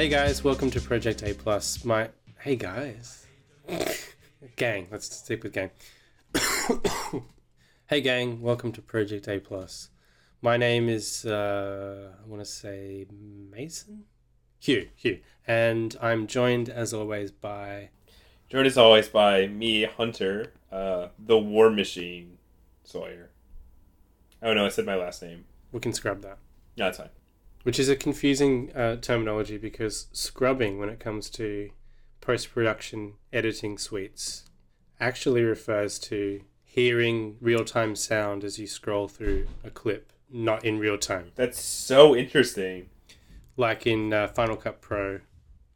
Hey guys, welcome to Project A Plus. My hey guys, gang. Let's stick with gang. hey gang, welcome to Project A Plus. My name is uh, I want to say Mason, Hugh, Hugh, and I'm joined as always by Joined as always by me, Hunter, uh, the War Machine Sawyer. Oh no, I said my last name. we can scrub that, No, that's fine. Which is a confusing uh, terminology because scrubbing when it comes to post production editing suites actually refers to hearing real time sound as you scroll through a clip, not in real time. That's so interesting. Like in uh, Final Cut Pro,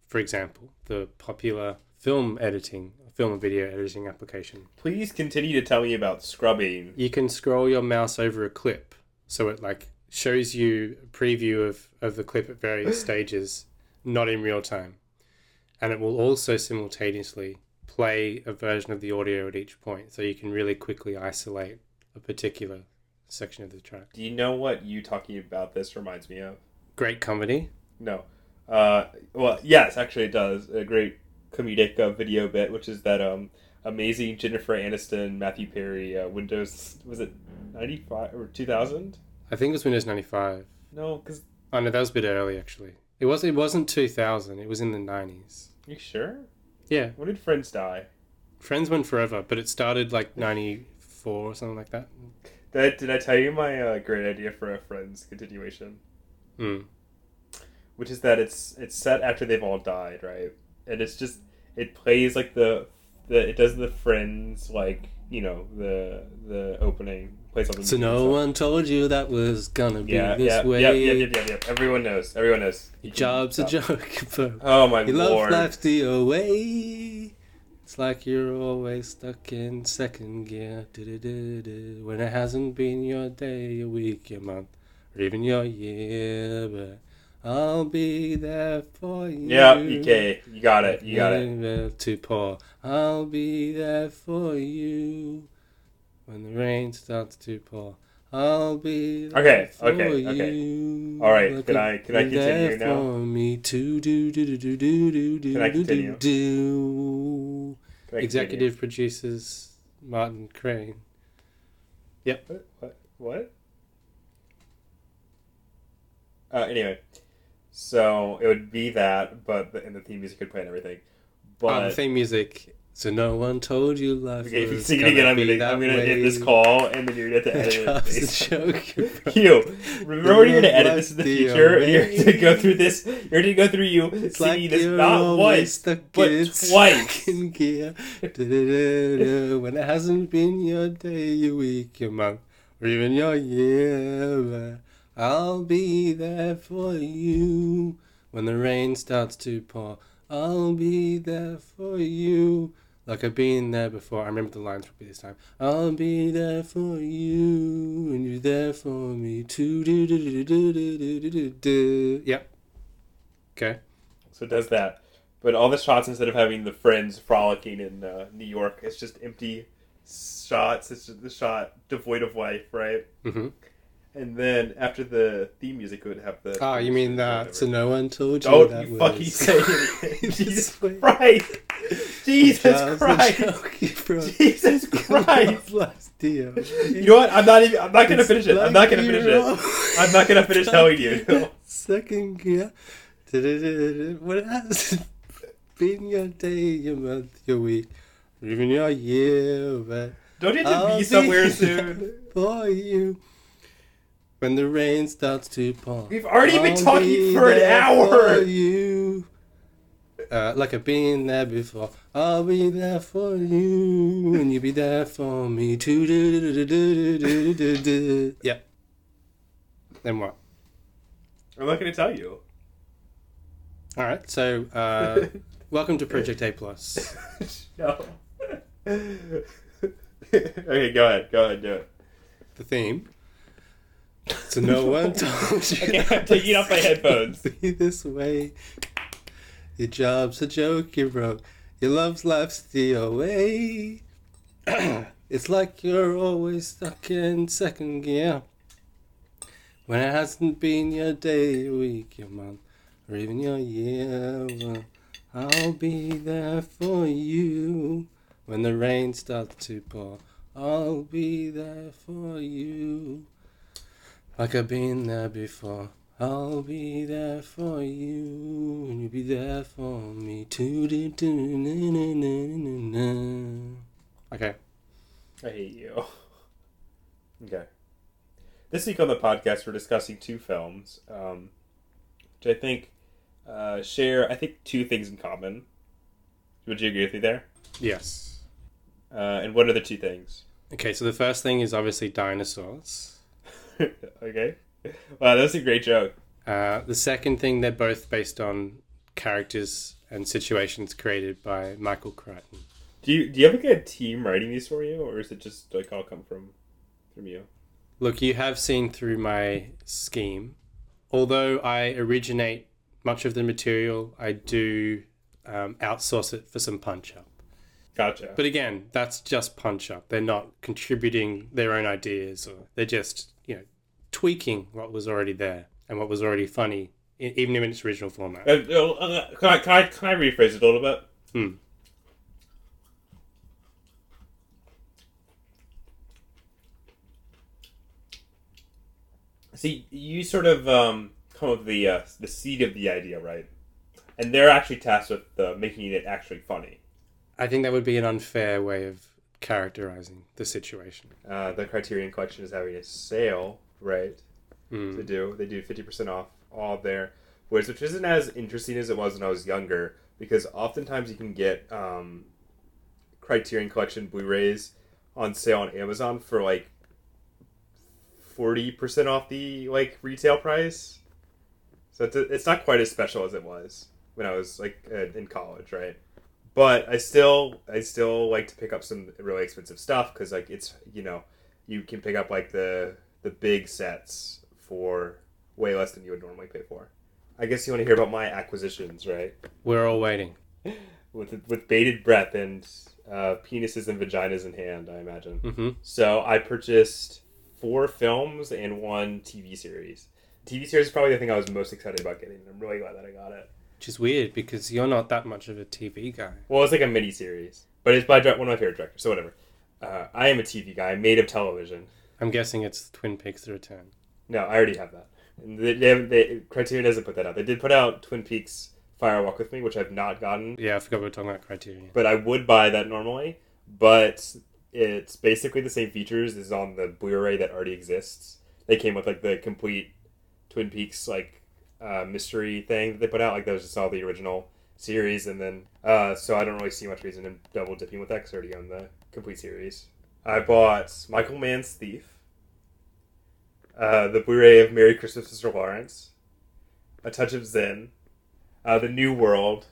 for example, the popular film editing, film and video editing application. Please continue to tell me about scrubbing. You can scroll your mouse over a clip, so it like shows you a preview of, of the clip at various stages, not in real time. And it will also simultaneously play a version of the audio at each point, so you can really quickly isolate a particular section of the track. Do you know what you talking about this reminds me of? Great comedy. No. Uh, well, yes, actually, it does. A great comedic uh, video bit, which is that um, amazing Jennifer Aniston, Matthew Perry, uh, Windows was it ninety five or two thousand? I think it was Windows 95. No, because Oh no, that was a bit early actually. It was it wasn't 2000, it was in the 90s. you sure? Yeah, When did Friends die? Friends went forever, but it started like 94 or something like that. Did I, did I tell you my uh, great idea for a Friends continuation? Mm. Which is that it's it's set after they've all died, right? And it's just it plays like the the it does the Friends like you know the the opening the So no one told you that was gonna be yeah this yeah way. yeah yeah yeah yeah everyone knows everyone knows. Your job's a joke, but oh my love lord. life's the way. It's like you're always stuck in second gear. When it hasn't been your day, your week, your month, or even your year, but I'll be there for you. yeah okay you got it you got it. Never To pour, I'll be there for you when the rain starts to pour. I'll be there Okay, for okay, okay. you. All right, Like can I- can I continue now? For me to do do do do do do do Can I continue? do. Can I Executive producers Martin Crane. continue? what what, what? Uh, anyway so it would be that but the, and the theme music could play and everything Oh, but the theme music. So no one told you life Okay, if you sing it again, I'm gonna I'm gonna end this way. call, and then you're gonna have to edit it. Job's a based- joke. Hugh, remember when you're gonna edit this in the future, and you're gonna go through this. You're gonna go through you It's singing like this not once, but twice. second gear. When it hasn't been your day, your week, your month, or even your year. I'll be there for you when the rain starts to pour. I'll be there for you. Like I've been there before. I remember the lines properly this time. I'll be there for you, and you're there for me too. Do do do do do do do do do. Yep. Okay. So it does that. But all the shots, instead of having the friends frolicking in uh, New York, it's just empty shots. It's just the shot devoid of life, right? Mm-hmm. And then after the theme music, it would have the. Ah, you mean that? So no one told you Don't that you was fucking say. This Jesus. Christ! Jesus Christ! joke, you bro. Jesus Christ! Last deal. You know what? I'm not even. I'm not gonna It's finish it. I'm not gonna finish it. I'm not gonna finish telling you. Second gear. It has been your day, your month, your week, even your year, but Don't you have to I'll be somewhere soon? for you. When the rain starts to pour. We've already been talking be for an hour. For you. Uh, like I've been there before. I'll be there for you, and you'll be there for me too. Do. Yeah. Then what? I'm not gonna tell you. All right. So, uh, welcome to Project A Plus. no. okay, go ahead. Go ahead. Do it. The theme. So no one told you. Okay, I'm taking off my headphones. Be this way. Your job's a joke you broke. Your love's life's the away. it's like you're always stuck in second gear. When it hasn't been your day, your week, your month, or even your year. Well, I'll be there for you when the rain starts to pour. I'll be there for you like I've been there before. I'll be there for you, and you'll be there for me too. Do, do, na, na, na, na, na. Okay. I hate you. Okay. This week on the podcast, we're discussing two films, um, which I think uh, share, I think, two things in common. Would you agree with me there? Yes. Uh, and what are the two things? Okay, so the first thing is obviously dinosaurs. okay. Wow, that was a great joke. Uh, the second thing, they're both based on characters and situations created by Michael Crichton. Do you do you have like a team writing these for you, or is it just like all come from from you? Look, you have seen through my scheme. Although I originate much of the material, I do um, outsource it for some punch up. Gotcha. But again, that's just punch up. They're not contributing their own ideas, or they're just tweaking what was already there and what was already funny, even in its original format. Uh, uh, can I can I can I rephrase it a little bit? Hmm. See, you sort of um, come up with the uh, the seed of the idea, right? And they're actually tasked with uh, making it actually funny. I think that would be an unfair way of characterizing the situation. Uh, the Criterion Collection is having a sale, right? Mm. To do they do fifty percent off all their wares, which isn't as interesting as it was when I was younger, because oftentimes you can get um, Criterion Collection Blu-rays on sale on Amazon for like forty percent off the like retail price. So it's, it's not quite as special as it was when I was like uh, in college, right? But I still I still like to pick up some really expensive stuff because like it's you know you can pick up like the the big sets for way less than you would normally pay for. I guess you want to hear about my acquisitions, right? We're all waiting. With with bated breath and uh, penises and vaginas in hand, I imagine. hmm So I purchased four films and one TV series. TV series is probably the thing I was most excited about getting. I'm really glad that I got it. Which is weird because you're not that much of a TV guy. Well, it's like a mini series, but it's by one of my favorite directors. So whatever. Uh, I am a TV guy, made of television. I'm guessing it's Twin Peaks: The Return. No, I already have that. And they, they, they, Criterion doesn't put that out. They did put out Twin Peaks: Fire Walk with Me, which I've not gotten, Yeah, I forgot we were talking about Criterion. but I would buy that normally. But it's basically the same features as on the Blu-ray that already exists. They came with like the complete Twin Peaks like uh, mystery thing that they put out. Like that was just all the original series, and then uh, so I don't really see much reason in double dipping with that because I already own the complete series. I bought Michael Mann's Thief, uh, the Blu-ray of Merry Christmas, Mr. Lawrence, A Touch of Zen, uh, The New World,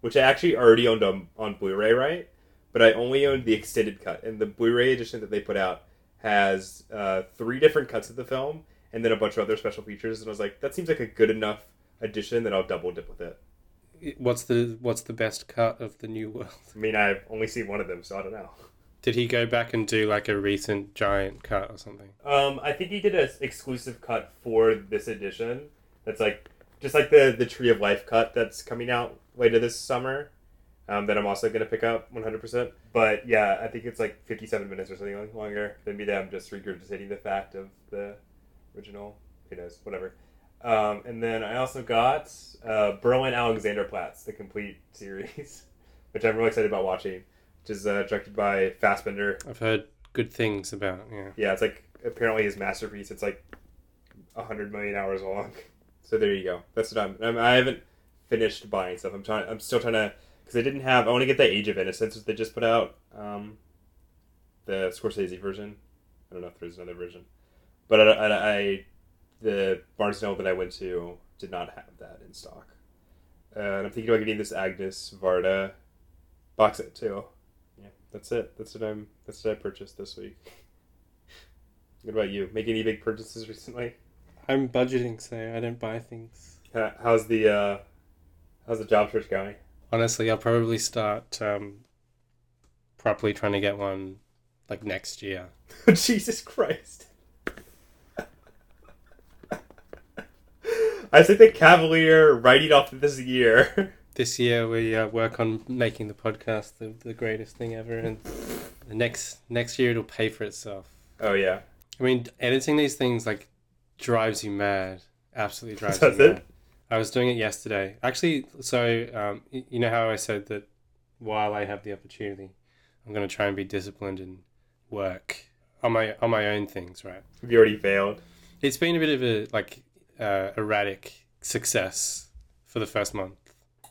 which I actually already owned on, on Blu-ray, right? But I only owned the extended cut, and the Blu-ray edition that they put out has uh, three different cuts of the film, and then a bunch of other special features. And I was like, that seems like a good enough edition that I'll double dip with it. What's the What's the best cut of the New World? I mean, I've only seen one of them, so I don't know. Did he go back and do like a recent giant cut or something? Um, I think he did an exclusive cut for this edition. That's like just like the the Tree of Life cut that's coming out later this summer. Um, that I'm also gonna pick up 100. percent But yeah, I think it's like 57 minutes or something longer. Maybe that I'm just regurgitating the fact of the original. Who knows? Whatever. Um, and then I also got uh, Berlin Alexanderplatz, the complete series, which I'm really excited about watching. Which is uh, directed by Fassbinder. I've heard good things about. Yeah. Yeah, it's like apparently his masterpiece. It's like hundred million hours long. So there you go. That's what I'm. I'm I haven't finished buying stuff. I'm trying. I'm still trying to because I didn't have. I want to get the Age of Innocence that they just put out. Um, the Scorsese version. I don't know if there's another version, but I, I, I the Barnes Noble that I went to did not have that in stock. Uh, and I'm thinking about getting this Agnes Varda box set too. That's it. That's what I'm. That's what I purchased this week. What about you? Make any big purchases recently? I'm budgeting, so I don't buy things. How's the uh, how's the job search going? Honestly, I'll probably start um, properly trying to get one like next year. Jesus Christ! I think the Cavalier writing off this year. This year we uh, work on making the podcast the, the greatest thing ever, and the next next year it'll pay for itself. Oh yeah. I mean, editing these things like drives you mad. Absolutely drives Does you it? mad. I was doing it yesterday. Actually, so um, you know how I said that while I have the opportunity, I'm going to try and be disciplined and work on my on my own things. Right. Have you already failed? It's been a bit of a like uh, erratic success for the first month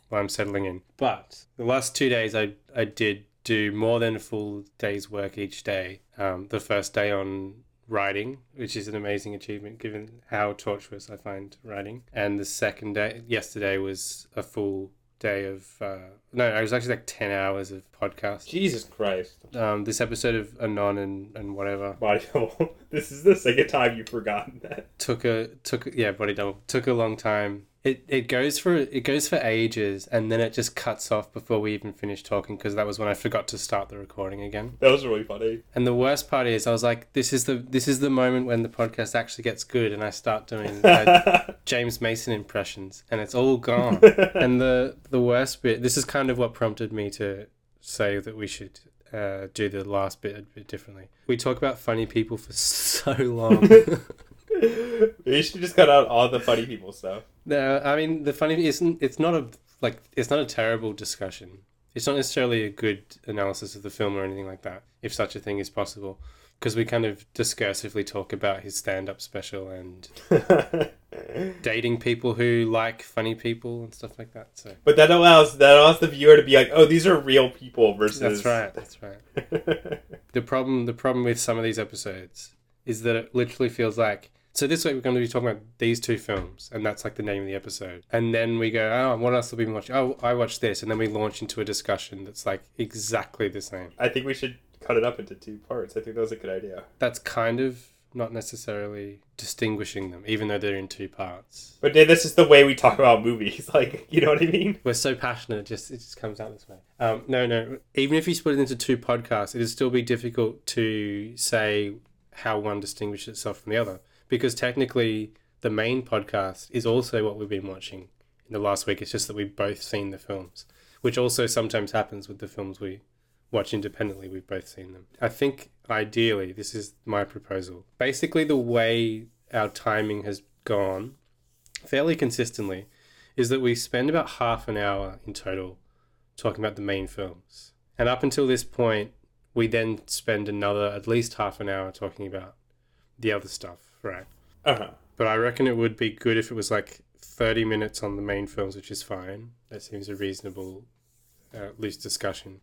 while I'm settling in. But the last two days, I I did do more than a full day's work each day. Um, the first day on writing, which is an amazing achievement given how tortuous I find writing, and the second day yesterday was a full day of uh, no, it was actually like ten hours of podcast. Jesus Christ. Um, this episode of Anon and, and whatever Body double. This is the second time you've forgotten that. took a took yeah body double took a long time it it goes for it goes for ages and then it just cuts off before we even finish talking because that was when i forgot to start the recording again That was really funny. and the worst part is i was like this is the this is the moment when the podcast actually gets good and i start doing uh, james mason impressions and it's all gone and the the worst bit this is kind of what prompted me to say that we should uh, do the last bit a bit differently we talk about funny people for so long we should just cut out all the funny people stuff. No, I mean the funny thing isn't. It's not a like. It's not a terrible discussion. It's not necessarily a good analysis of the film or anything like that, if such a thing is possible, because we kind of discursively talk about his stand-up special and dating people who like funny people and stuff like that. So but that allows that allows the viewer to be like, oh, these are real people versus. that's right. That's right. The problem. The problem with some of these episodes is that it literally feels like. So this week we're going to be talking about these two films, and that's like the name of the episode. And then we go, oh, what else have we been watching? Oh, I watched this, and then we launch into a discussion that's like exactly the same. I think we should cut it up into two parts. I think that was a good idea. That's kind of not necessarily distinguishing them, even though they're in two parts. But this is the way we talk about movies. Like, you know what I mean? We're so passionate, it just it just comes out this way. Um, no, no. Even if you split it into two podcasts, it'd still be difficult to say how one distinguishes itself from the other, because technically the main podcast is also what we've been watching in the last week. It's just that we've both seen the films, which also sometimes happens with the films we watch independently. We've both seen them. I think ideally, this is my proposal. Basically, the way our timing has gone fairly consistently is that we spend about half an hour in total talking about the main films. And up until this point, we then spend another at least half an hour talking about the other stuff, right? Uh huh. But I reckon it would be good if it was like 30 minutes on the main films, which is fine. That seems a reasonable, uh, least discussion.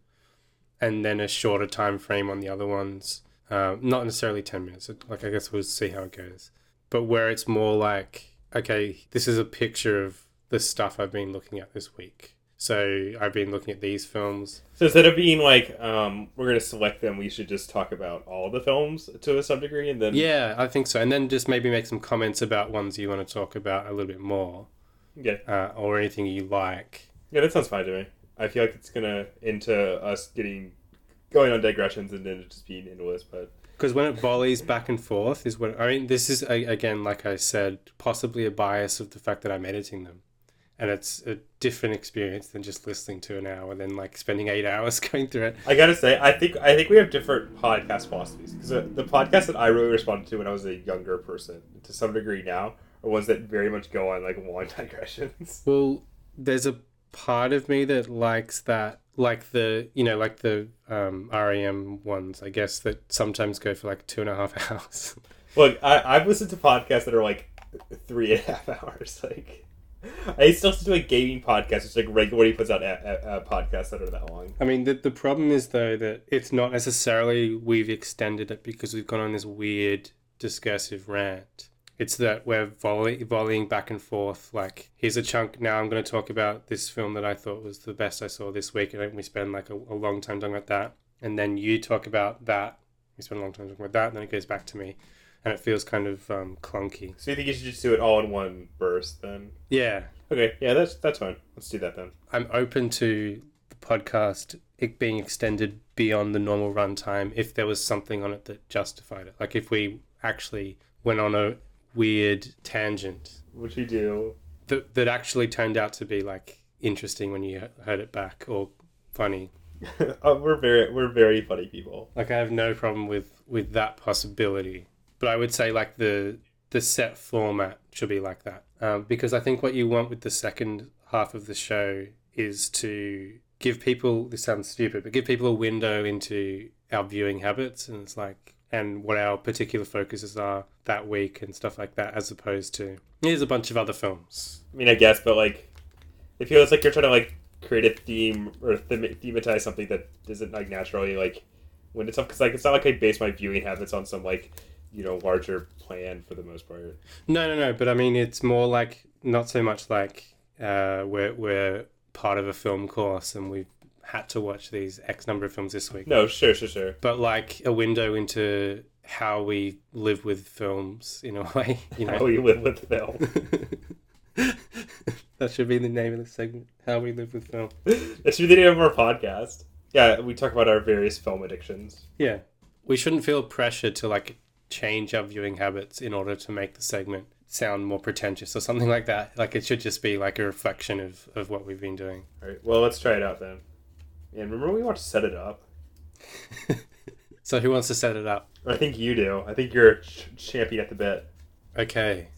And then a shorter time frame on the other ones. Uh, not necessarily 10 minutes. Like, I guess we'll see how it goes. But where it's more like, okay, this is a picture of the stuff I've been looking at this week. So I've been looking at these films. So instead of being like, um, we're gonna select them, we should just talk about all the films to a some degree, and then Yeah, I think so. And then just maybe make some comments about ones you want to talk about a little bit more, yeah, uh, or anything you like. yeah, that sounds fine to me. I feel like it's gonna into us getting going on digressions and then just being endless, but Because when it volleys back and forth is when I mean this is again like I said possibly a bias of the fact that I'm editing them, and it's a different experience than just listening to an hour and then like spending eight hours going through it. I gotta say, I think I think we have different podcast philosophies because the, the podcasts that I really responded to when I was a younger person, to some degree now, are ones that very much go on like long digressions. Well, there's a part of me that likes that like the you know like the um, REM ones I guess that sometimes go for like two and a half hours. Look, I, I've listened to podcasts that are like three and a half hours. Like, I still listen to do a gaming podcast, which like regularly puts out a, a, a podcasts that are that long. I mean, the, the problem is, though, that it's not necessarily we've extended it because we've gone on this weird discursive rant. It's that we're volley, volleying back and forth. Like, here's a chunk. Now I'm going to talk about this film that I thought was the best I saw this week. And we spend like a, a long time talking about that. And then you talk about that. We spend a long time talking about that. And then it goes back to me. And it feels kind of um, clunky. So you think you should just do it all in one burst then? Yeah. Okay, yeah, that's that's fine. Let's do that then. I'm open to the podcast it being extended beyond the normal runtime if there was something on it that justified it. Like if we actually went on a weird tangent. Which we do that that actually turned out to be like interesting when you heard it back or funny. uh, we're very we're very funny people. Like I have no problem with with that possibility, but I would say like the the set format should be like that um, because I think what you want with the second half of the show is to give people this sounds stupid, but give people a window into our viewing habits and it's like and what our particular focuses are that week and stuff like that, as opposed to here's a bunch of other films. I mean, I guess, but like, it feels like you're trying to like create a theme or them- thematize something that isn't like naturally like when it's up because like it's not like I base my viewing habits on some like you know larger plan for the most part. No, no, no. But I mean, it's more like not so much like uh, we're we're part of a film course and we've had to watch these X number of films this week. No, sure, sure, sure. But like a window into how we live with films in a way, you How we live with film. that should be the name of the segment. How we live with film. that should be the name of our podcast. Yeah, we talk about our various film addictions. Yeah, we shouldn't feel pressure to like change our viewing habits in order to make the segment sound more pretentious or something like that. Like it should just be like a reflection of of what we've been doing. All right, well, let's try it out then. And remember, we want to Set It Up. So who wants to set it up? I think you do. I think you're ch- champion at the bit. Okay.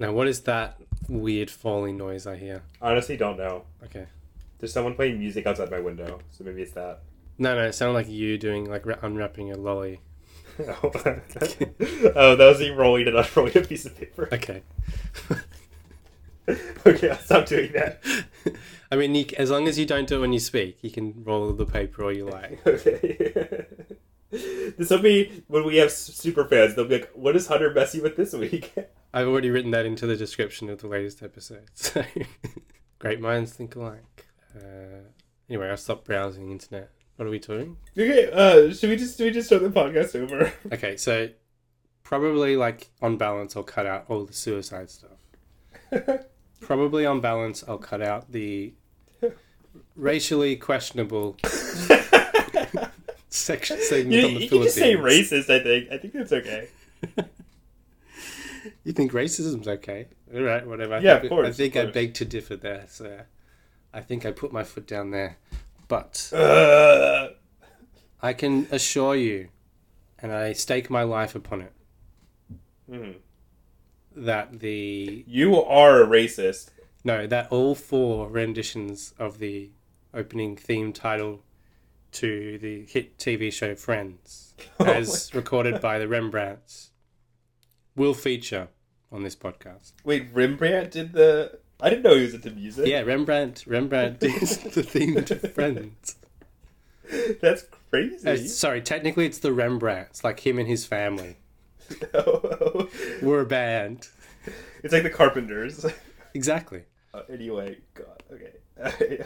Now, what is that weird falling noise I hear? Honestly, don't know. Okay. There's someone playing music outside my window, so maybe it's that. No, no, it sounded like you doing like unwrapping a lolly. oh, that was you rolling it and unrolling a piece of paper. Okay. okay, I'll stop doing that. I mean, you, as long as you don't do it when you speak, you can roll the paper all you like. Okay. this will be when we have super fans. They'll be like, "What is Hunter messing with this week?" I've already written that into the description of the latest episode. So, great minds think alike. Uh, anyway, I'll stop browsing the internet. What are we doing? okay, uh, should we just should we just start the podcast over? Okay, so probably like on balance, I'll cut out all the suicide stuff. Probably on balance, I'll cut out the racially questionable section segment you, on the you can just say racist. I think. I think that's okay. You think racism's okay? All right, whatever. I Yeah, think, of course, I think I beg to differ there. So I think I put my foot down there. But I can assure you, and I stake my life upon it, hmm. that the You are a racist. no, that all four renditions of the opening theme title to the hit TV show Friends, Oh as recorded by the Rembrandts, will feature on this podcast. Wait, Rembrandt did the. I didn't know he was into music. Yeah, Rembrandt. Rembrandt is the theme to Friends. that's crazy. Uh, sorry, technically it's the Rembrandts, like him and his family. No. We're a band. it's like the Carpenters. Exactly. Uh, anyway, God. Okay.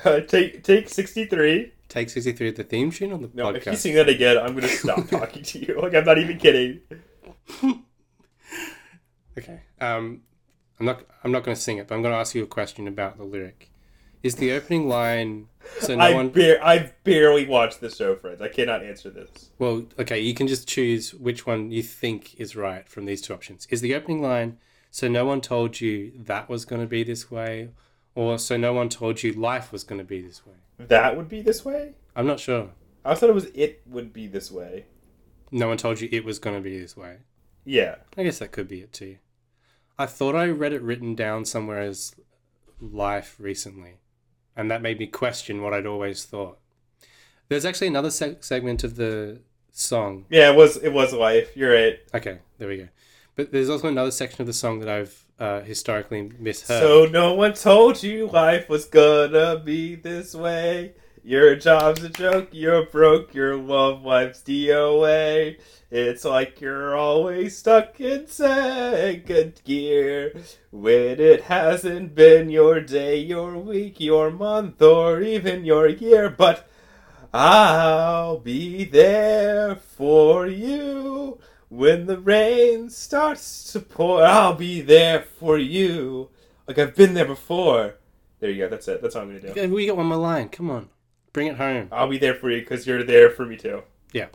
Uh, take take sixty three. Take 63 the theme tune on the podcast. No, if you sing that again, I'm gonna stop talking to you. Like I'm not even kidding. Okay. Um, I'm not. I'm not going to sing it, but I'm going to ask you a question about the lyric. Is the opening line? So no I one. bar- I've barely watched the show, friends. I cannot answer this. Well, okay. You can just choose which one you think is right from these two options. Is the opening line? So no one told you that was going to be this way, or so no one told you life was going to be this way. That would be this way. I'm not sure. I thought it was it would be this way. No one told you it was going to be this way. Yeah. I guess that could be it too. I thought I read it written down somewhere as life recently, and that made me question what I'd always thought. There's actually another seg- segment of the song. Yeah, it was it was life. You're right. Okay, there we go. But there's also another section of the song that I've uh, historically misheard. So no one told you life was gonna be this way. Your job's a joke, you're broke, your love life's DOA. It's like you're always stuck in second gear. When it hasn't been your day, your week, your month, or even your year. But I'll be there for you. When the rain starts to pour, I'll be there for you. Like I've been there before. There you go. That's it. That's all I'm gonna do. We got one more line. Come on, bring it home. I'll be there for you because you're there for me too. Yeah.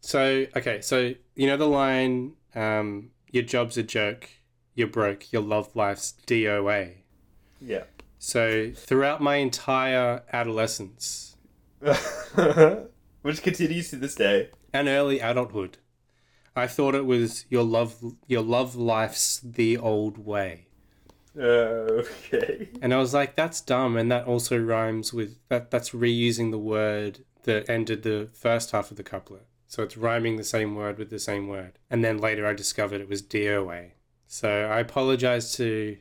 So okay, so you know the line, um, "Your job's a joke, you're broke. Your love life's DOA. Yeah. So throughout my entire adolescence Which continues to this day. and early adulthood, I thought it was your love your love life's the old way. Uh, okay. And I was like, that's dumb, and that also rhymes with that. That's reusing the word that ended the first half of the couplet. So it's rhyming the same word with the same word. And then later I discovered it was DOA. So I apologize to.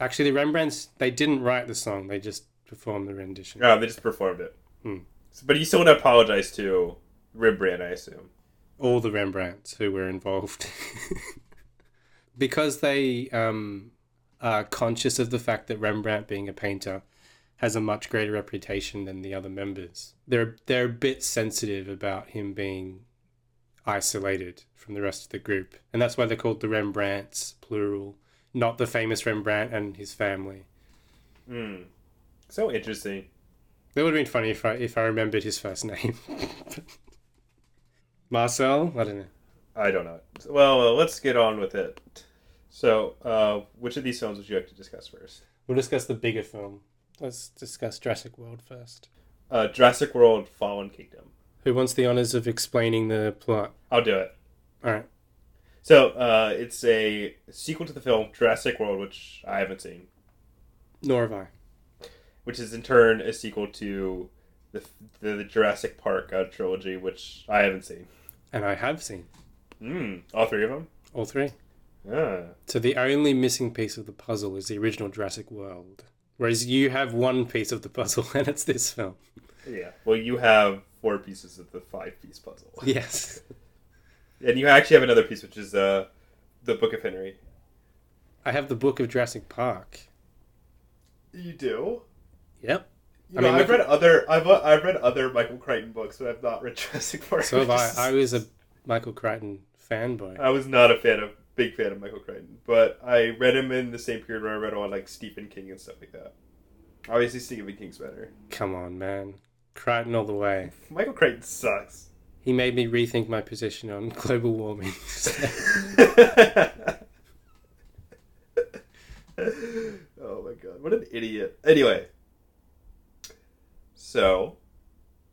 Actually, the Rembrandts they didn't write the song; they just performed the rendition. Oh, they just performed it. Hmm. So- but you still want to apologize to Rembrandt, I assume. All the Rembrandts who were involved, because they um, are conscious of the fact that Rembrandt, being a painter, has a much greater reputation than the other members. They're they're a bit sensitive about him being isolated from the rest of the group, and that's why they're called the Rembrandts, plural, not the famous Rembrandt and his family. Hmm. So interesting. That would have been funny if I if I remembered his first name. Marcel, I don't know. I don't know. Well, uh, let's get on with it. So, uh, which of these films would you like to discuss first? We'll discuss the bigger film. Let's discuss Jurassic World first. Uh, Jurassic World: Fallen Kingdom. Who wants the honors of explaining the plot? I'll do it. All right. So, uh, it's a sequel to the film Jurassic World, which I haven't seen, Nor have I. which is in turn a sequel to the the, the Jurassic Park uh, trilogy, which I haven't seen. And I have seen Hmm. All three of them. all three. Ah. So the only missing piece of the puzzle is the original Jurassic World. Whereas you have one piece of the puzzle, and it's this film. Yeah. Well, you have four pieces of the five-piece puzzle, Yes. and you actually have another piece, which is uh, the Book of Henry. I have the book of Jurassic Park. You do. Yep. You I know, mean, I've read other I've I've read other Michael Crichton books, but I've not read Jurassic Park. So have I. I was a Michael Crichton fanboy. I was not a fan of big fan of Michael Crichton, but I read him in the same period where I read on like Stephen King and stuff like that. Obviously, Stephen King's better. Come on, man. Crichton all the way. Michael Crichton sucks. He made me rethink my position on global warming. oh my god, what an idiot. Anyway, so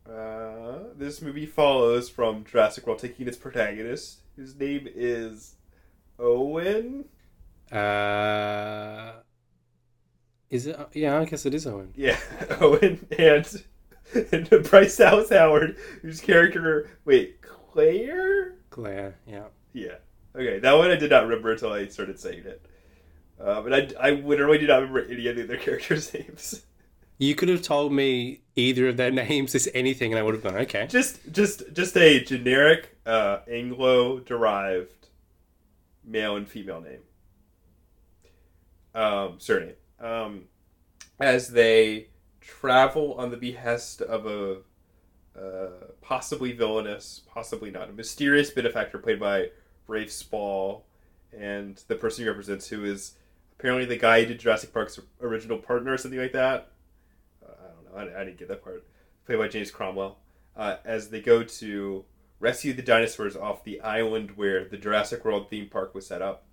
uh, this movie follows from Jurassic World taking its protagonist. His name is Owen. uh, is it? Yeah, I guess it is Owen. Yeah, Owen and, and Bryce Dallas Howard, whose character wait Claire. Claire. Yeah. Yeah. Okay, that one I did not remember until I started saying it. Uh, but I, I literally do not remember any of the other characters' names. You could have told me either of their names as anything, and I would have gone okay. Just, just, just a generic uh, Anglo-derived male and female name, um, surname. Um, as they travel on the behest of a uh, possibly villainous, possibly not, a mysterious benefactor played by Rafe Spall, and the person he represents, who is apparently the guy who did Jurassic Park's original partner or something like that. Uh, I don't know. I, I didn't get that part. Played by James Cromwell. Uh, as they go to rescue the dinosaurs off the island where the Jurassic World theme park was set up.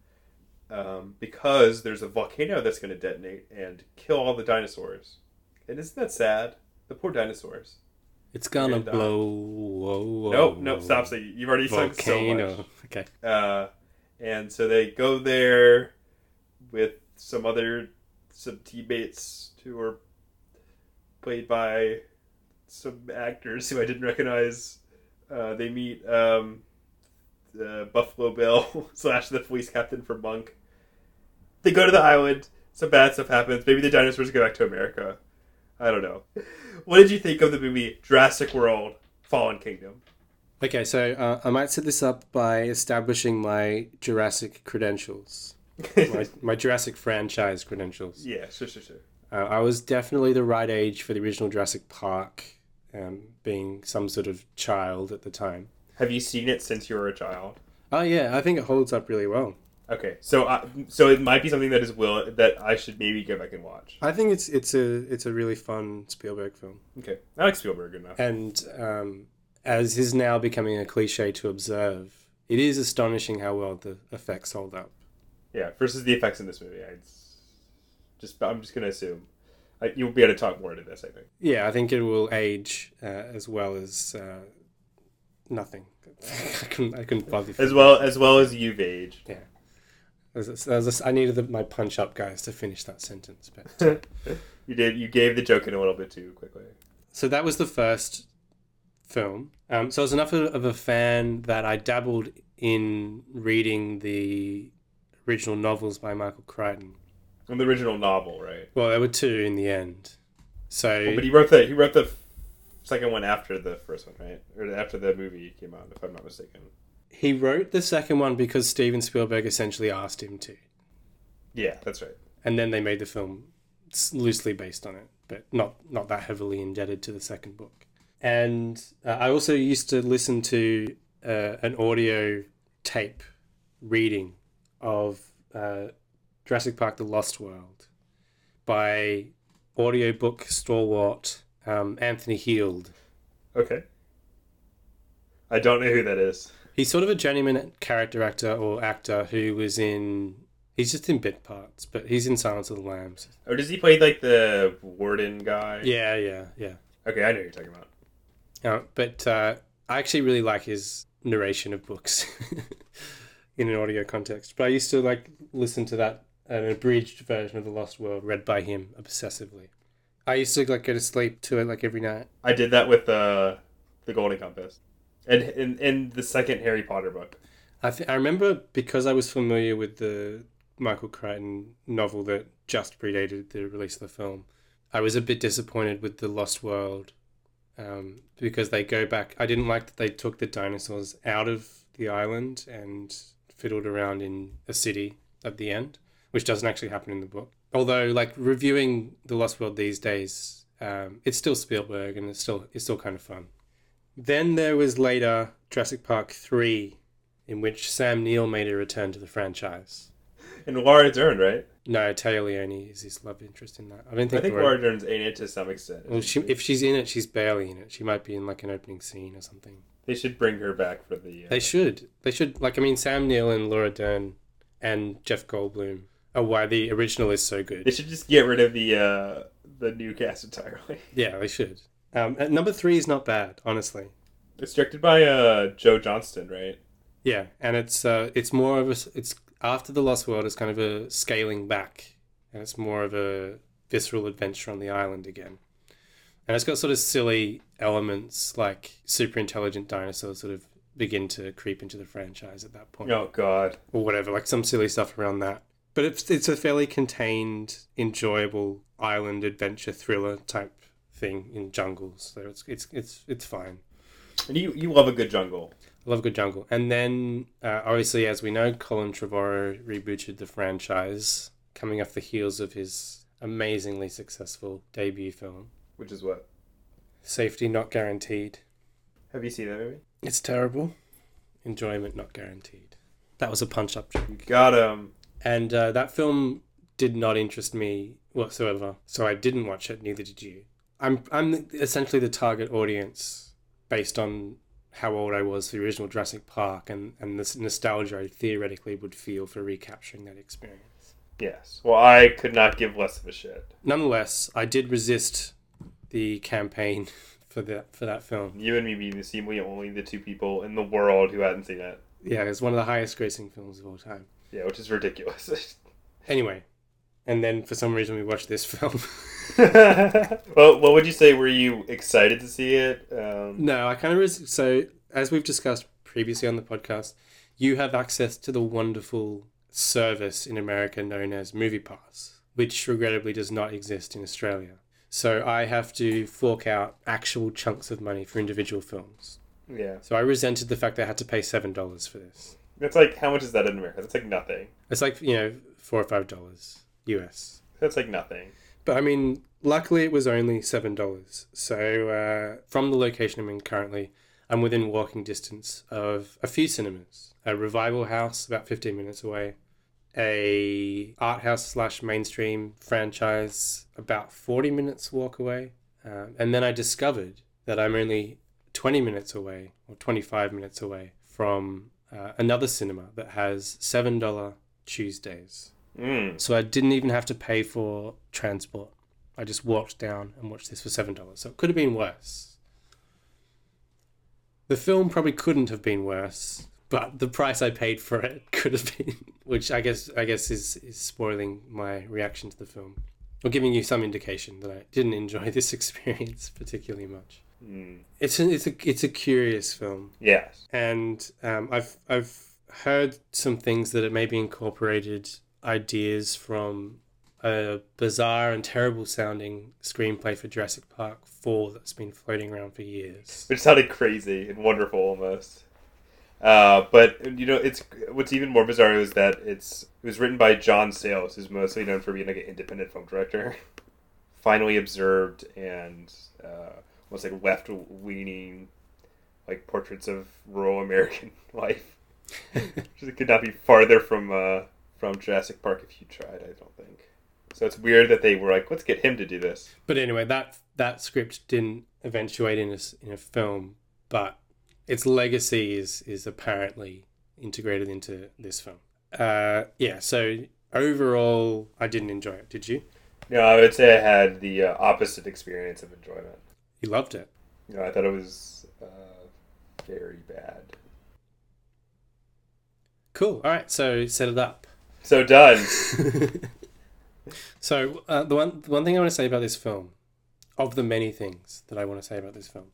Um, because there's a volcano that's going to detonate and kill all the dinosaurs. And isn't that sad? The poor dinosaurs. It's gonna And, uh, blow. Whoa, whoa, Nope, nope, stop. So you've already sung so much. Volcano. Okay. Uh, and so they go there with some other some teammates who are played by some actors who I didn't recognize. Uh, they meet um, the Buffalo Bill slash the police captain from Monk. They go to the island. Some bad stuff happens. Maybe the dinosaurs go back to America. I don't know. What did you think of the movie Jurassic World: Fallen Kingdom? Okay, so uh, I might set this up by establishing my Jurassic credentials, my, my Jurassic franchise credentials. yeah, sure, sure, sure. Uh, I was definitely the right age for the original Jurassic Park, um, being some sort of child at the time. Have you seen it since you were a child? Oh yeah, I think it holds up really well. Okay, so I, so it might be something that is will that I should maybe go back and watch. I think it's it's a it's a really fun Spielberg film, Okay, I like Spielberg enough. and um, as is now becoming a cliche to observe, it is astonishing how well the effects hold up. Yeah, versus the effects in this movie. I just I'm just gonna assume I, you'll be able to talk more to this. I think. Yeah, I think it will age uh, as well as uh, nothing. I couldn't. I couldn't bother. As well as well as you've aged. Yeah. There's a- there's a- I needed the, my punch up guys to finish that sentence, but you did. You gave the joke in a little bit too quickly. so that was the first film. Um, so I was enough of a fan that I dabbled in reading the original novels by Michael Crichton. And the original novel, right? Well, there were two in the end. So But he wrote the he wrote the second one after the first one, right? Or after the movie came out, if I'm not mistaken. he wrote the second one because Steven Spielberg essentially asked him to, Yeah, that's right. and then they made the film loosely based on it, but not not that heavily indebted to the second book. And uh, I also used to listen to uh, an audio tape reading of uh, Jurassic Park: The Lost World by audiobook stalwart um, Anthony Heald. Okay. I don't know who that is. He's sort of a journeyman character actor or actor who was in. He's just in bit parts, but he's in Silence of the Lambs. Or does he play like the warden guy? Yeah, yeah, yeah. Okay, I know who you're talking about. Uh, but uh, I actually really like his narration of books in an audio context. But I used to like listen to that an abridged version of The Lost World read by him obsessively. I used to like go to sleep to it like every night. I did that with uh, the Golden Compass, and in in the second Harry Potter book. I th- I remember because I was familiar with the Michael Crichton novel that just predated the release of the film. I was a bit disappointed with the Lost World um, because they go back. I didn't like that they took the dinosaurs out of the island and fiddled around in a city at the end, which doesn't actually happen in the book. Although, like reviewing the Lost World these days, um, it's still Spielberg and it's still it's still kind of fun. Then there was later Jurassic Park three, in which Sam Neill made a return to the franchise. And Laura Dern, right? No, Téa Leoni is his love interest in that. I don't think. I think. think Laura- Laura Dern's in it to some extent. well, she, if she's in it, she's barely in it. She might be in like an opening scene or something. they should bring her back for the. Uh, They should. They should. Like, I mean, Sam Neill and Laura Dern and Jeff Goldblum are why the original is so good. They should just get rid of the uh, the new cast entirely. Yeah, they should. Um, and number three is not bad, honestly. It's directed by uh, Joe Johnston, right? Yeah, and it's uh, it's more of a it's after the Lost World. It's kind of a scaling back, and it's more of a visceral adventure on the island again. And it's got sort of silly elements like super intelligent dinosaurs sort of begin to creep into the franchise at that point. Oh God. or whatever, like some silly stuff around that. But it's it's a fairly contained, enjoyable island adventure thriller type thing in jungles. So it's it's it's it's fine. And you you love a good jungle. I love a good jungle. And then uh, obviously, as we know, Colin Trevorrow rebooted the franchise, coming off the heels of his amazingly successful debut film, Which is what? Safety Not Guaranteed. Have you seen that movie? It's terrible. Enjoyment not guaranteed. That was a punch up joke. Got him. And uh, that film did not interest me whatsoever. So I didn't watch it, neither did you. I'm, I'm essentially the target audience based on how old I was for the original Jurassic Park and, and this nostalgia I theoretically would feel for recapturing that experience. Yes. Well, I could not give less of a shit. Nonetheless, I did resist the campaign for that for that film. You and me being seemingly only the two people in the world who hadn't seen it. Yeah, it's one of the highest grossing films of all time. Yeah, which is ridiculous. Anyway, and then for some reason we watched this film. well, what would you say? Were you excited to see it? Um, No, I kind of res- so as we've discussed previously on the podcast, you have access to the wonderful service in America known as Movie Pass, which regrettably does not exist in Australia. So I have to fork out actual chunks of money for individual films. yeah, So I resented the fact that I had to pay seven dollars for this. That's like how much is that in America? That's like nothing. It's like you know four or five dollars US. That's like nothing. But I mean, luckily it was only seven dollars. So uh, from the location I'm in currently, I'm within walking distance of a few cinemas. A revival house about 15 minutes away, a art house slash mainstream franchise about 40 minutes walk away, um, and then I discovered that I'm only 20 minutes away or 25 minutes away from uh, another cinema that has seven dollar Tuesdays. Mm. So I didn't even have to pay for transport. I just walked down and watched this for $7. So it could have been worse. The film probably couldn't have been worse, but the price I paid for it could have been, which I guess I guess is, is spoiling my reaction to the film. Or giving you some indication that I didn't enjoy this experience particularly much. Mm. It's a, it's a it's a curious film Yes. and um, I've I've heard some things that it maybe incorporated ideas from a bizarre and terrible sounding screenplay for Jurassic Park Four that's been floating around for years. which sounded crazy and wonderful almost. Uh, but you know, it's what's even more bizarre is that it's it was written by John Sayles, who's mostly known for being like an independent film director. Finally observed and uh, almost like left leaning, like portraits of rural American life. Which could not be farther from uh, from Jurassic Park if you tried. I don't think. So it's weird that they were like, let's get him to do this. But anyway, that that script didn't eventuate in a, in a film, but its legacy is is apparently integrated into this film. Uh, yeah. So overall, I didn't enjoy it. Did you? No, I would say I had the uh, opposite experience of enjoyment. You loved it. You know, I thought it was uh, very bad. Cool. All right. So set it up. So done. so uh, the one the one thing I want to say about this film, of the many things that I want to say about this film,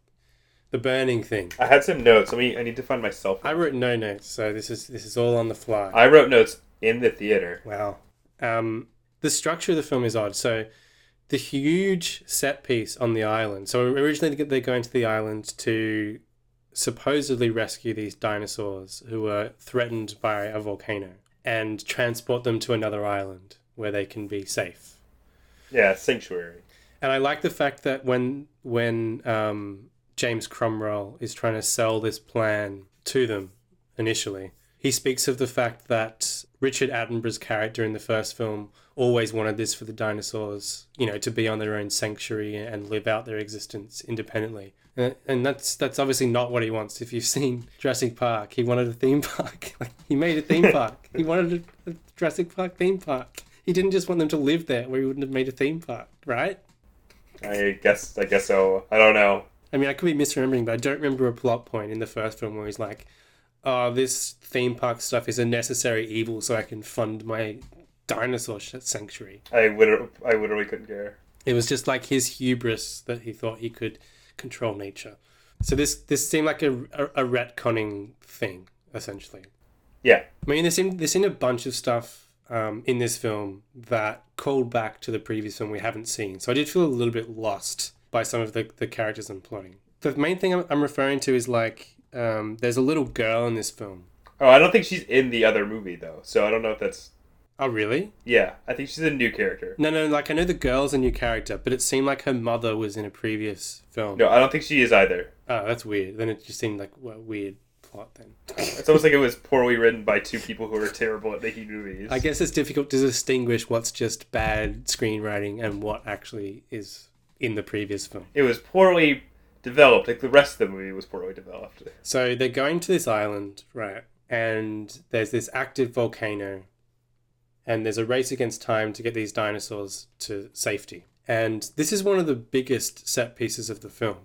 the burning thing. I had some notes. Let me. I need to find myself. I wrote no notes, so this is this is all on the fly. I wrote notes in the theater. Wow. Um, the structure of the film is odd. So, the huge set piece on the island. So originally they go into the island to supposedly rescue these dinosaurs who were threatened by a volcano and transport them to another island where they can be safe. Yeah, sanctuary. And I like the fact that when when um, James Cromwell is trying to sell this plan to them initially, he speaks of the fact that Richard Attenborough's character in the first film always wanted this for the dinosaurs, you know, to be on their own sanctuary and live out their existence independently. And that's that's obviously not what he wants. If you've seen Jurassic Park, he wanted a theme park. Like he made a theme park. he wanted a, a Jurassic Park theme park. He didn't just want them to live there, where he wouldn't have made a theme park, right? I guess. I guess so. I don't know. I mean, I could be misremembering, but I don't remember a plot point in the first film where he's like, "Oh, this theme park stuff is a necessary evil, so I can fund my dinosaur sanctuary." I would. I literally couldn't care. It was just like his hubris that he thought he could control nature. So this this seemed like a a, a retconning thing, essentially. Yeah. I mean, there's in there's in a bunch of stuff um, in this film that called back to the previous film we haven't seen. So I did feel a little bit lost by some of the, the characters and plotting. The main thing I'm, I'm referring to is like um, there's a little girl in this film. Oh, I don't think she's in the other movie though. So I don't know if that's. Oh, really? Yeah, I think she's a new character. No, no. Like I know the girl's a new character, but it seemed like her mother was in a previous film. No, I don't think she is either. Oh, that's weird. Then it just seemed like a weird plot. Then It's almost like it was poorly written by two people who are terrible at making movies. I guess it's difficult to distinguish what's just bad screenwriting and what actually is in the previous film. it was poorly developed. Like the rest of the movie was poorly developed. So they're going to this island, right? And there's this active volcano, and there's a race against time to get these dinosaurs to safety. And this is one of the biggest set pieces of the film.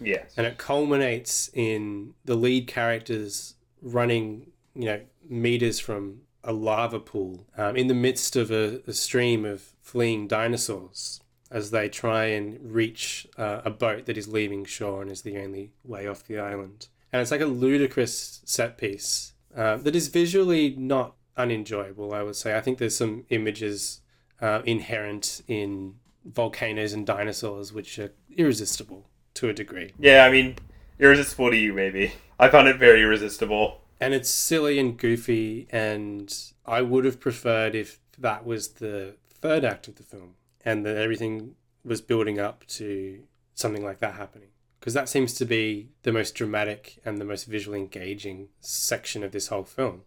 Yes. And it culminates in the lead characters running, you know, meters from a lava pool um, in the midst of a, a stream of fleeing dinosaurs as they try and reach uh, a boat that is leaving shore and is the only way off the island. And it's like a ludicrous set piece uh, that is visually not unenjoyable, I would say. I think there's some images uh, inherent in volcanoes and dinosaurs which are irresistible to a degree. Yeah, I mean, irresistible to you, maybe. I found it very irresistible. And it's silly and goofy, and I would have preferred if that was the third act of the film and that everything was building up to something like that happening. Because that seems to be the most dramatic and the most visually engaging section of this whole film.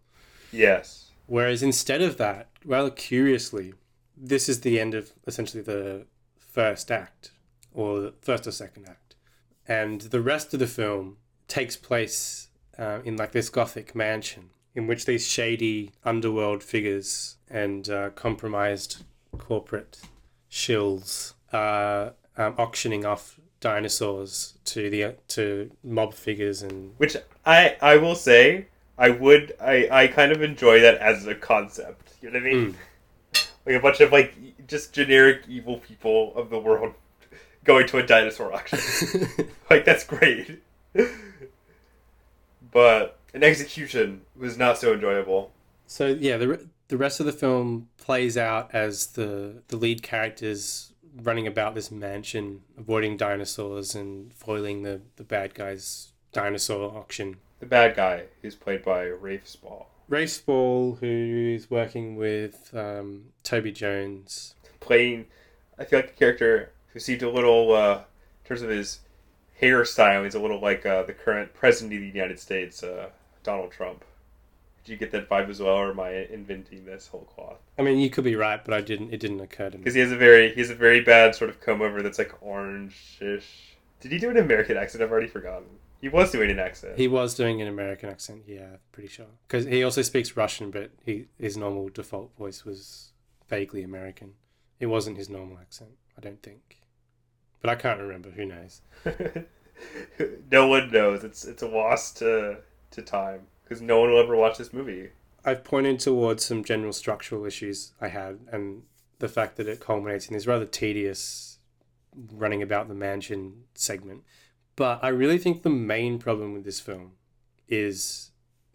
Yes. Whereas instead of that, rather curiously, this is the end of essentially the first act, or the first or second act. And the rest of the film takes place uh, in like this gothic mansion in which these shady underworld figures and uh, compromised corporate shills are um, auctioning off dinosaurs to the to mob figures and Which I I will say I would I I kind of enjoy that as a concept. You know what I mean? Hmm. Like a bunch of like just generic evil people of the world going to a dinosaur auction. like that's great. but an execution was not so enjoyable. So yeah, the the rest of the film plays out as the the lead characters running about this mansion, avoiding dinosaurs and foiling the the bad guys' dinosaur auction. The bad guy who's played by Rafe Spall. Rafe Spall, who is working with um, Toby Jones. Playing I feel like the character who seemed a little uh in terms of his hairstyle, he's a little like uh, the current president of the United States, uh, Donald Trump. Did you get that vibe as well, or am I inventing this whole cloth? I mean, you could be right, but I didn't. It didn't occur to me. Because he has a very he has a very bad sort of comb over that's like orange-ish. Did he do an American accent? I've already forgotten. He was doing an accent. He was doing an American accent, yeah, pretty sure. Because he also speaks Russian, but he his normal default voice was vaguely American. It wasn't his normal accent, I don't think. But I can't remember. Who knows? no one knows. It's it's a loss to to time because no one will ever watch this movie. I've pointed towards some general structural issues I had, and the fact that it culminates in this rather tedious running about the mansion segment. But I really think the main problem with this film is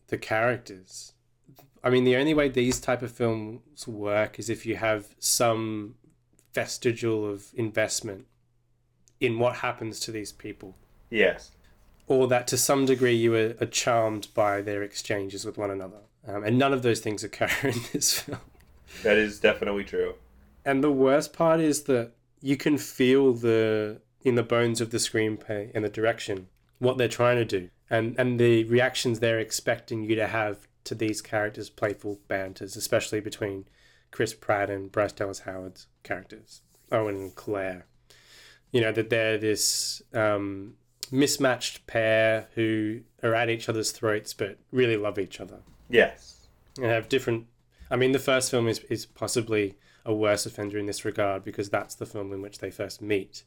the characters. I mean, the only way these type of films work is if you have some vestigial of investment in what happens to these people Yes. or that to some degree you are, are charmed by their exchanges with one another. Um, and none of those things occur in this film. That is definitely true. And the worst part is that you can feel the in the bones of the screenplay and the direction what they're trying to do, and and the reactions they're expecting you to have to these characters' playful banters, especially between Chris Pratt and Bryce Dallas Howard's characters, Owen and Claire. You know that they're this um, mismatched pair who are at each other's throats but really love each other Yes. and have different. I mean, the first film is is possibly a worse offender in this regard because that's the film in which they first meet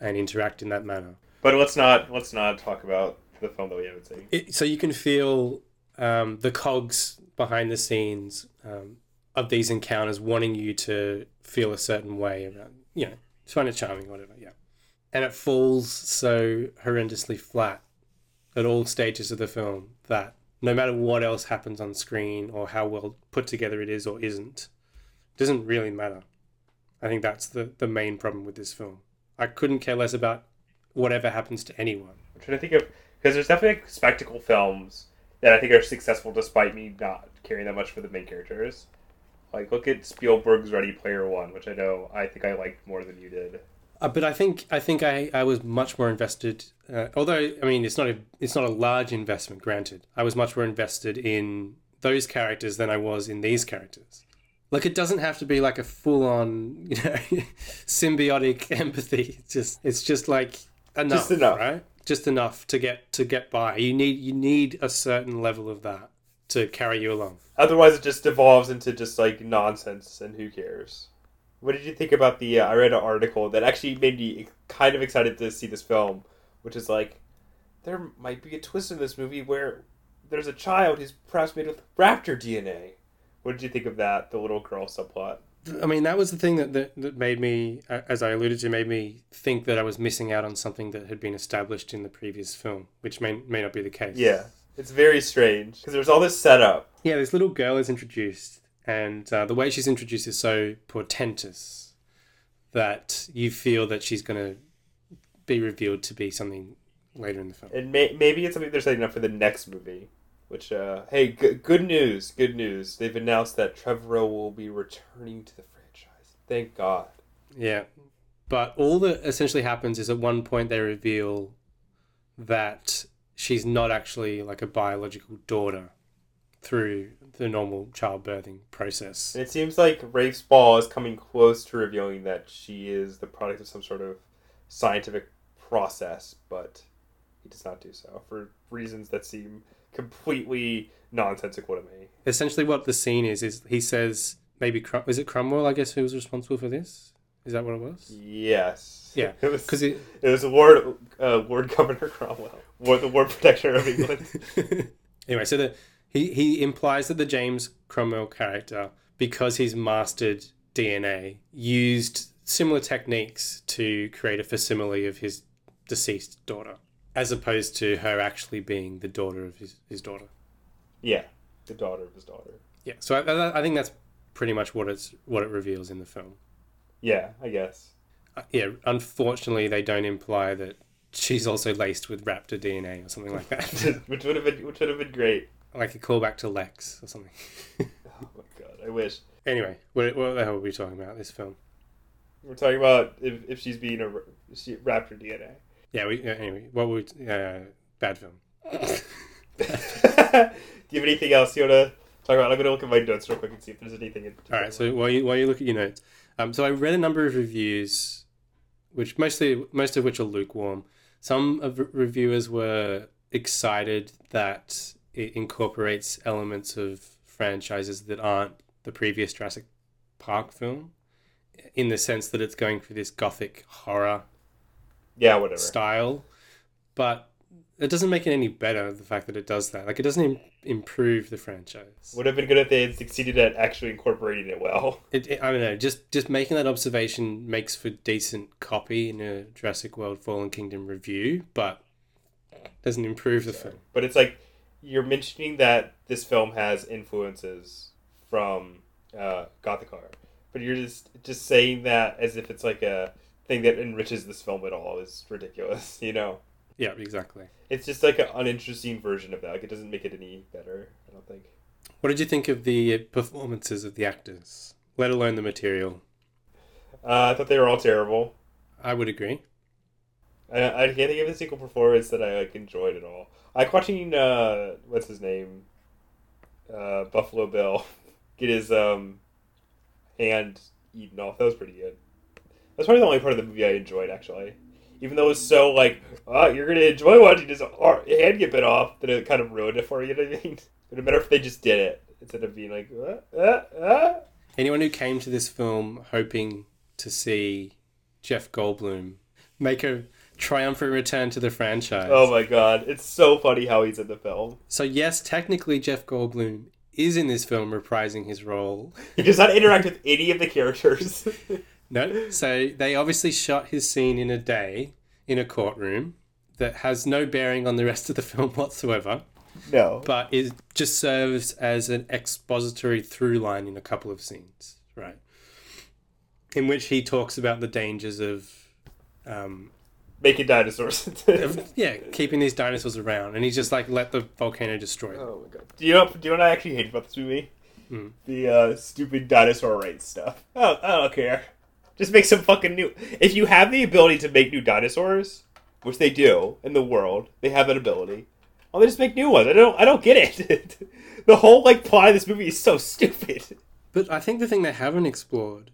and interact in that manner. But let's not let's not talk about the film that we haven't seen. It, so you can feel um, the cogs behind the scenes um, of these encounters wanting you to feel a certain way about, you know, find it charming, or whatever, yeah. And it falls so horrendously flat at all stages of the film that no matter what else happens on screen or how well put together it is or isn't, doesn't really matter. I think that's the, the main problem with this film. I couldn't care less about whatever happens to anyone. I'm trying to think of because there's definitely like, spectacle films that I think are successful despite me not caring that much for the main characters. Like look at Spielberg's Ready Player One, which I know I think I liked more than you did. Uh, but I think I think I, I was much more invested. Uh, although I mean, it's not a it's not a large investment. Granted, I was much more invested in those characters than I was in these characters. Like it doesn't have to be like a full on you know symbiotic empathy. It's just it's just like enough, Just enough. right? Just enough to get to get by. You need you need a certain level of that to carry you along. Otherwise, it just devolves into just like nonsense, and who cares? What did you think about the? Uh, I read an article that actually made me kind of excited to see this film, which is like there might be a twist in this movie where there's a child who's perhaps made with raptor DNA. What did you think of that? The little girl subplot. I mean, that was the thing that, that, that made me, as I alluded to, made me think that I was missing out on something that had been established in the previous film, which may, may not be the case. Yeah, it's very strange because there's all this setup. Yeah, this little girl is introduced, and uh, the way she's introduced is so portentous that you feel that she's going to be revealed to be something later in the film. And may- maybe it's something they're setting up for the next movie. Which, uh, hey, g- good news, good news. They've announced that Trevorrow will be returning to the franchise. Thank God. Yeah. But all that essentially happens is at one point they reveal that she's not actually like a biological daughter through the normal childbirthing process. And it seems like Rafe Spall is coming close to revealing that she is the product of some sort of scientific process, but he does not do so for reasons that seem completely nonsensical to me. Essentially, what the scene is is he says maybe Crum- is it Cromwell? I guess who was responsible for this? Is that what it was? Yes. Yeah, It was Because it. it was Lord uh, Lord Governor Cromwell, Lord, the Lord Protector of England. anyway, so the he he implies that the James Cromwell character, because he's mastered DNA, used similar techniques to create a facsimile of his deceased daughter, as opposed to her actually being the daughter of his, his daughter. yeah, the daughter of his daughter. Yeah, so I, I, think that's pretty much what it's what it reveals in the film. Yeah, I guess. Uh, yeah, unfortunately, they don't imply that she's also laced with raptor DNA or something like that, which would have been which would have been great. like a callback to Lex or something. Oh my god, I wish. Anyway, what, what the hell were we talking about this film? We're talking about if, if she's being a she, raptor DNA. Yeah, we anyway. What we? Uh, bad film. Do you have anything else you want to talk about? I'm gonna look at my notes real quick and see if there's anything in All particular. So while you while you look at your notes, um, so I read a number of reviews, which mostly most of which are lukewarm. Some of the reviewers were excited that it incorporates elements of franchises that aren't the previous Jurassic Park film, in the sense that it's going for this gothic horror yeah, whatever. style, but it doesn't make it any better. The fact that it does that, like, it doesn't Im- improve the franchise. Would have been good if they had succeeded at actually incorporating it well. It, it- I don't know. Just just making that observation makes for decent copy in a Jurassic World Fallen Kingdom review, but doesn't improve the film. But it's like you're mentioning that this film has influences from uh, Gothic horror, but you're just just saying that as if it's like a thing that enriches this film at all is ridiculous. You know, Yeah, exactly. it's just like an uninteresting version of that. Like it doesn't make it any better. I don't think. What did you think of the performances of the actors, let alone the material? Uh, I thought they were all terrible. I would agree. I, I can't think of a single performance that I like enjoyed at all. I like watching uh, what's his name, uh, Buffalo Bill, get his um, hand eaten off. That was pretty good. That's probably the only part of the movie I enjoyed actually. Even though it was so like, oh, you're gonna enjoy watching his hand get bit off, that it kind of ruined it for you. You know what I mean? It'd better if they just did it instead of being like, uh, uh, uh. Anyone who came to this film hoping to see Jeff Goldblum make a triumphant return to the franchise. oh my god, it's so funny how he's in the film. So yes, technically Jeff Goldblum is in this film reprising his role. He does not interact with any of the characters. No, so they obviously shot his scene in a day in a courtroom that has no bearing on the rest of the film whatsoever, no. but it just serves as an expository through line in a couple of scenes, right? In which he talks about the dangers of, um, making dinosaurs. yeah, keeping these dinosaurs around, and he's just like let the volcano destroy them. oh my god! Do you know? Do you know what I actually hate about this movie? Hmm. The uh, stupid dinosaur rights stuff. Oh, I don't care. Just make some fucking new. If you have the ability to make new dinosaurs, which they do in the world, they have that ability. Don't they just make new ones? I don't. I don't get it. the whole like plot of this movie is so stupid. But I think the thing they haven't explored,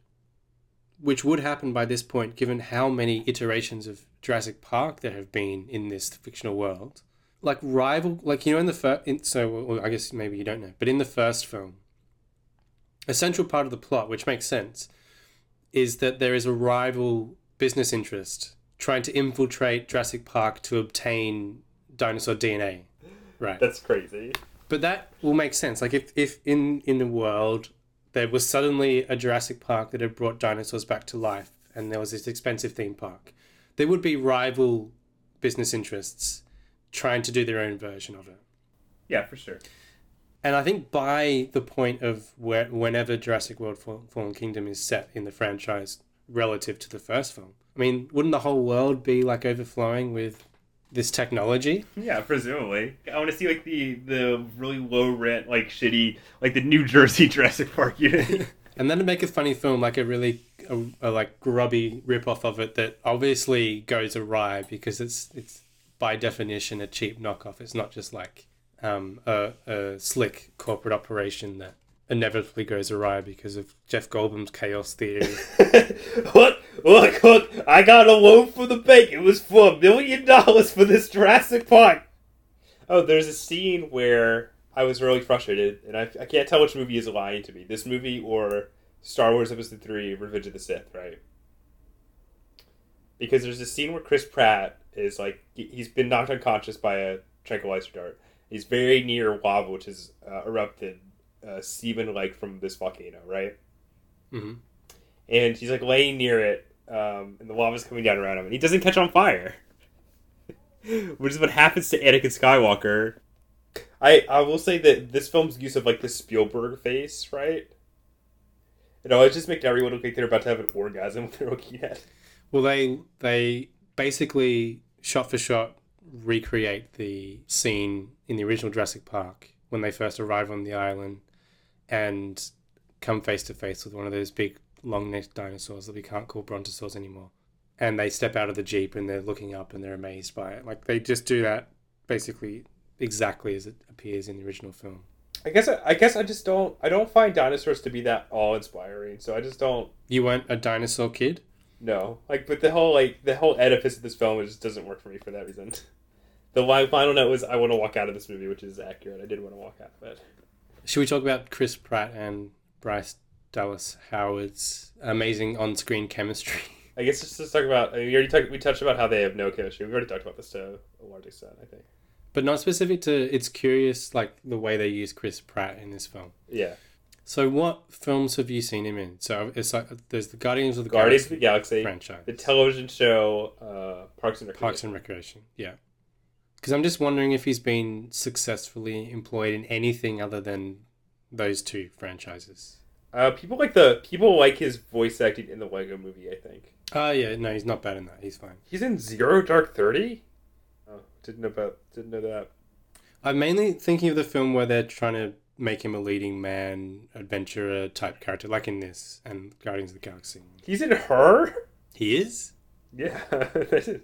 which would happen by this point, given how many iterations of Jurassic Park there have been in this fictional world, like rival, like you know, in the first, so well, I guess maybe you don't know, but in the first film, a central part of the plot, which makes sense, is that there is a rival business interest trying to infiltrate Jurassic Park to obtain dinosaur DNA. Right. That's crazy. But that will make sense. Like if, if in in the world there was suddenly a Jurassic Park that had brought dinosaurs back to life, and there was this expensive theme park, there would be rival business interests trying to do their own version of it. Yeah, for sure. And I think by the point of where whenever Jurassic World Fallen Kingdom is set in the franchise relative to the first film, I mean, wouldn't the whole world be like overflowing with this technology? Yeah, presumably. I want to see like the the really low rent, like shitty, like the New Jersey Jurassic Park unit. And then to make a funny film, like a really a, a like grubby ripoff of it that obviously goes awry because it's it's by definition a cheap knockoff. It's not just like um, a, a slick corporate operation that inevitably goes awry because of Jeff Goldblum's chaos theory. what look, look! I got a loan from the bank. It was for a million dollars for this Jurassic Park. Oh, there's a scene where I was really frustrated, and I, I can't tell which movie is lying to me. This movie or Star Wars Episode Three: Revenge of the Sith, right? Because there's a scene where Chris Pratt is like he's been knocked unconscious by a tranquilizer dart. He's very near lava, which has uh, erupted, uh, seeping like from this volcano, right? hmm and he's like laying near it, um, and the lava's coming down around him, and he doesn't catch on fire, which is what happens to Anakin Skywalker. I I will say that this film's use of like the Spielberg face, right? you It always just makes everyone look like they're about to have an orgasm when they're looking at. Well, they they basically shot for shot recreate the scene in the original Jurassic Park when they first arrive on the island and come face to face with one of those big long-necked dinosaurs that we can't call brontosaurs anymore. And they step out of the jeep and they're looking up and they're amazed by it. Like they just do that basically exactly as it appears in the original film. I guess I, I guess I just don't I don't find dinosaurs to be that awe inspiring, so I just don't You weren't a dinosaur kid? No, like, but the whole like the whole edifice of this film it just doesn't work for me for that reason. The final note was I want to walk out of this movie, which is accurate. I did want to walk out of it. Should we talk about Chris Pratt and Bryce Dallas Howard's amazing on-screen chemistry? I guess just to talk about. I mean, we already talked. We touched about how they have no chemistry. We've already talked about this to a large extent. I think. but not specific to. It's curious, like the way they use Chris Pratt in this film. Yeah, So, what films have you seen him in? So it's like there's the Guardians of the Guardians of the Galaxy Galaxy, franchise, the television show, uh, Parks and Recreation. Parks and Recreation. Yeah, because I'm just wondering if he's been successfully employed in anything other than those two franchises. Uh, people like the people like his voice acting in the Lego Movie. I think Oh yeah, no, he's not bad in that. He's fine. he's in Zero Dark Thirty. Oh, didn't know about. Didn't know that. I'm mainly thinking of the film where they're trying to make him a leading man, adventurer type character, like in this and Guardians of the Galaxy. He's in her. He is. Yeah.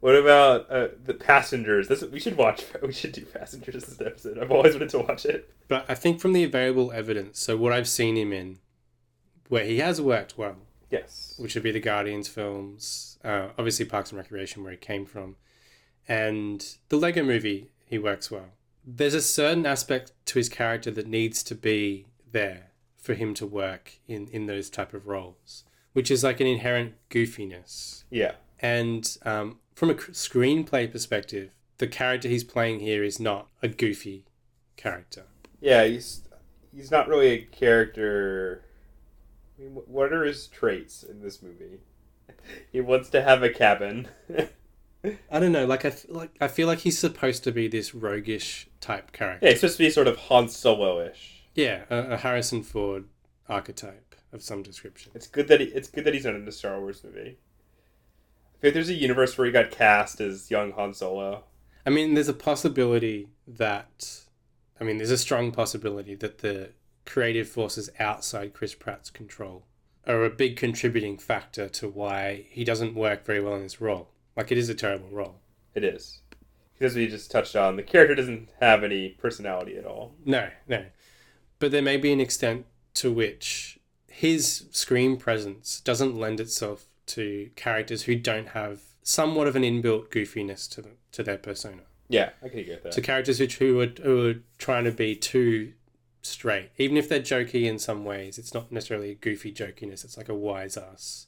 what about uh, the passengers? This, we should watch. We should do passengers this episode. I've always wanted to watch it. But I think from the available evidence, so what I've seen him in, where he has worked well, Yes. which would be the Guardians films, uh, obviously Parks and Recreation, where he came from, and the Lego movie, he works well. There's a certain aspect to his character that needs to be there for him to work in, in those type of roles, which is like an inherent goofiness. Yeah. And um, from a screenplay perspective, the character he's playing here is not a goofy character. Yeah. He's he's not really a character. I mean, what are his traits in this movie? he wants to have a cabin. I don't know, like I like I feel like he's supposed to be this roguish type character. yeah, he's supposed to be sort of Han Solo-ish. Yeah, a, a Harrison Ford archetype of some description. It's good that he, it's good that he's not in a Star Wars movie. I feel like there's a universe where he got cast as young Han Solo. I mean, there's a possibility that, I mean, there's a strong possibility that the creative forces outside Chris Pratt's control are a big contributing factor to why he doesn't work very well in this role. Like, it is a terrible role. It is. Because we just touched on, the character doesn't have any personality at all. No, no. But there may be an extent to which his screen presence doesn't lend itself to characters who don't have somewhat of an inbuilt goofiness to them, to their persona. Yeah, I can get that. to characters who, who, are, who are trying to be too straight. Even if they're jokey in some ways, it's not necessarily a goofy jokiness. It's like a wise ass,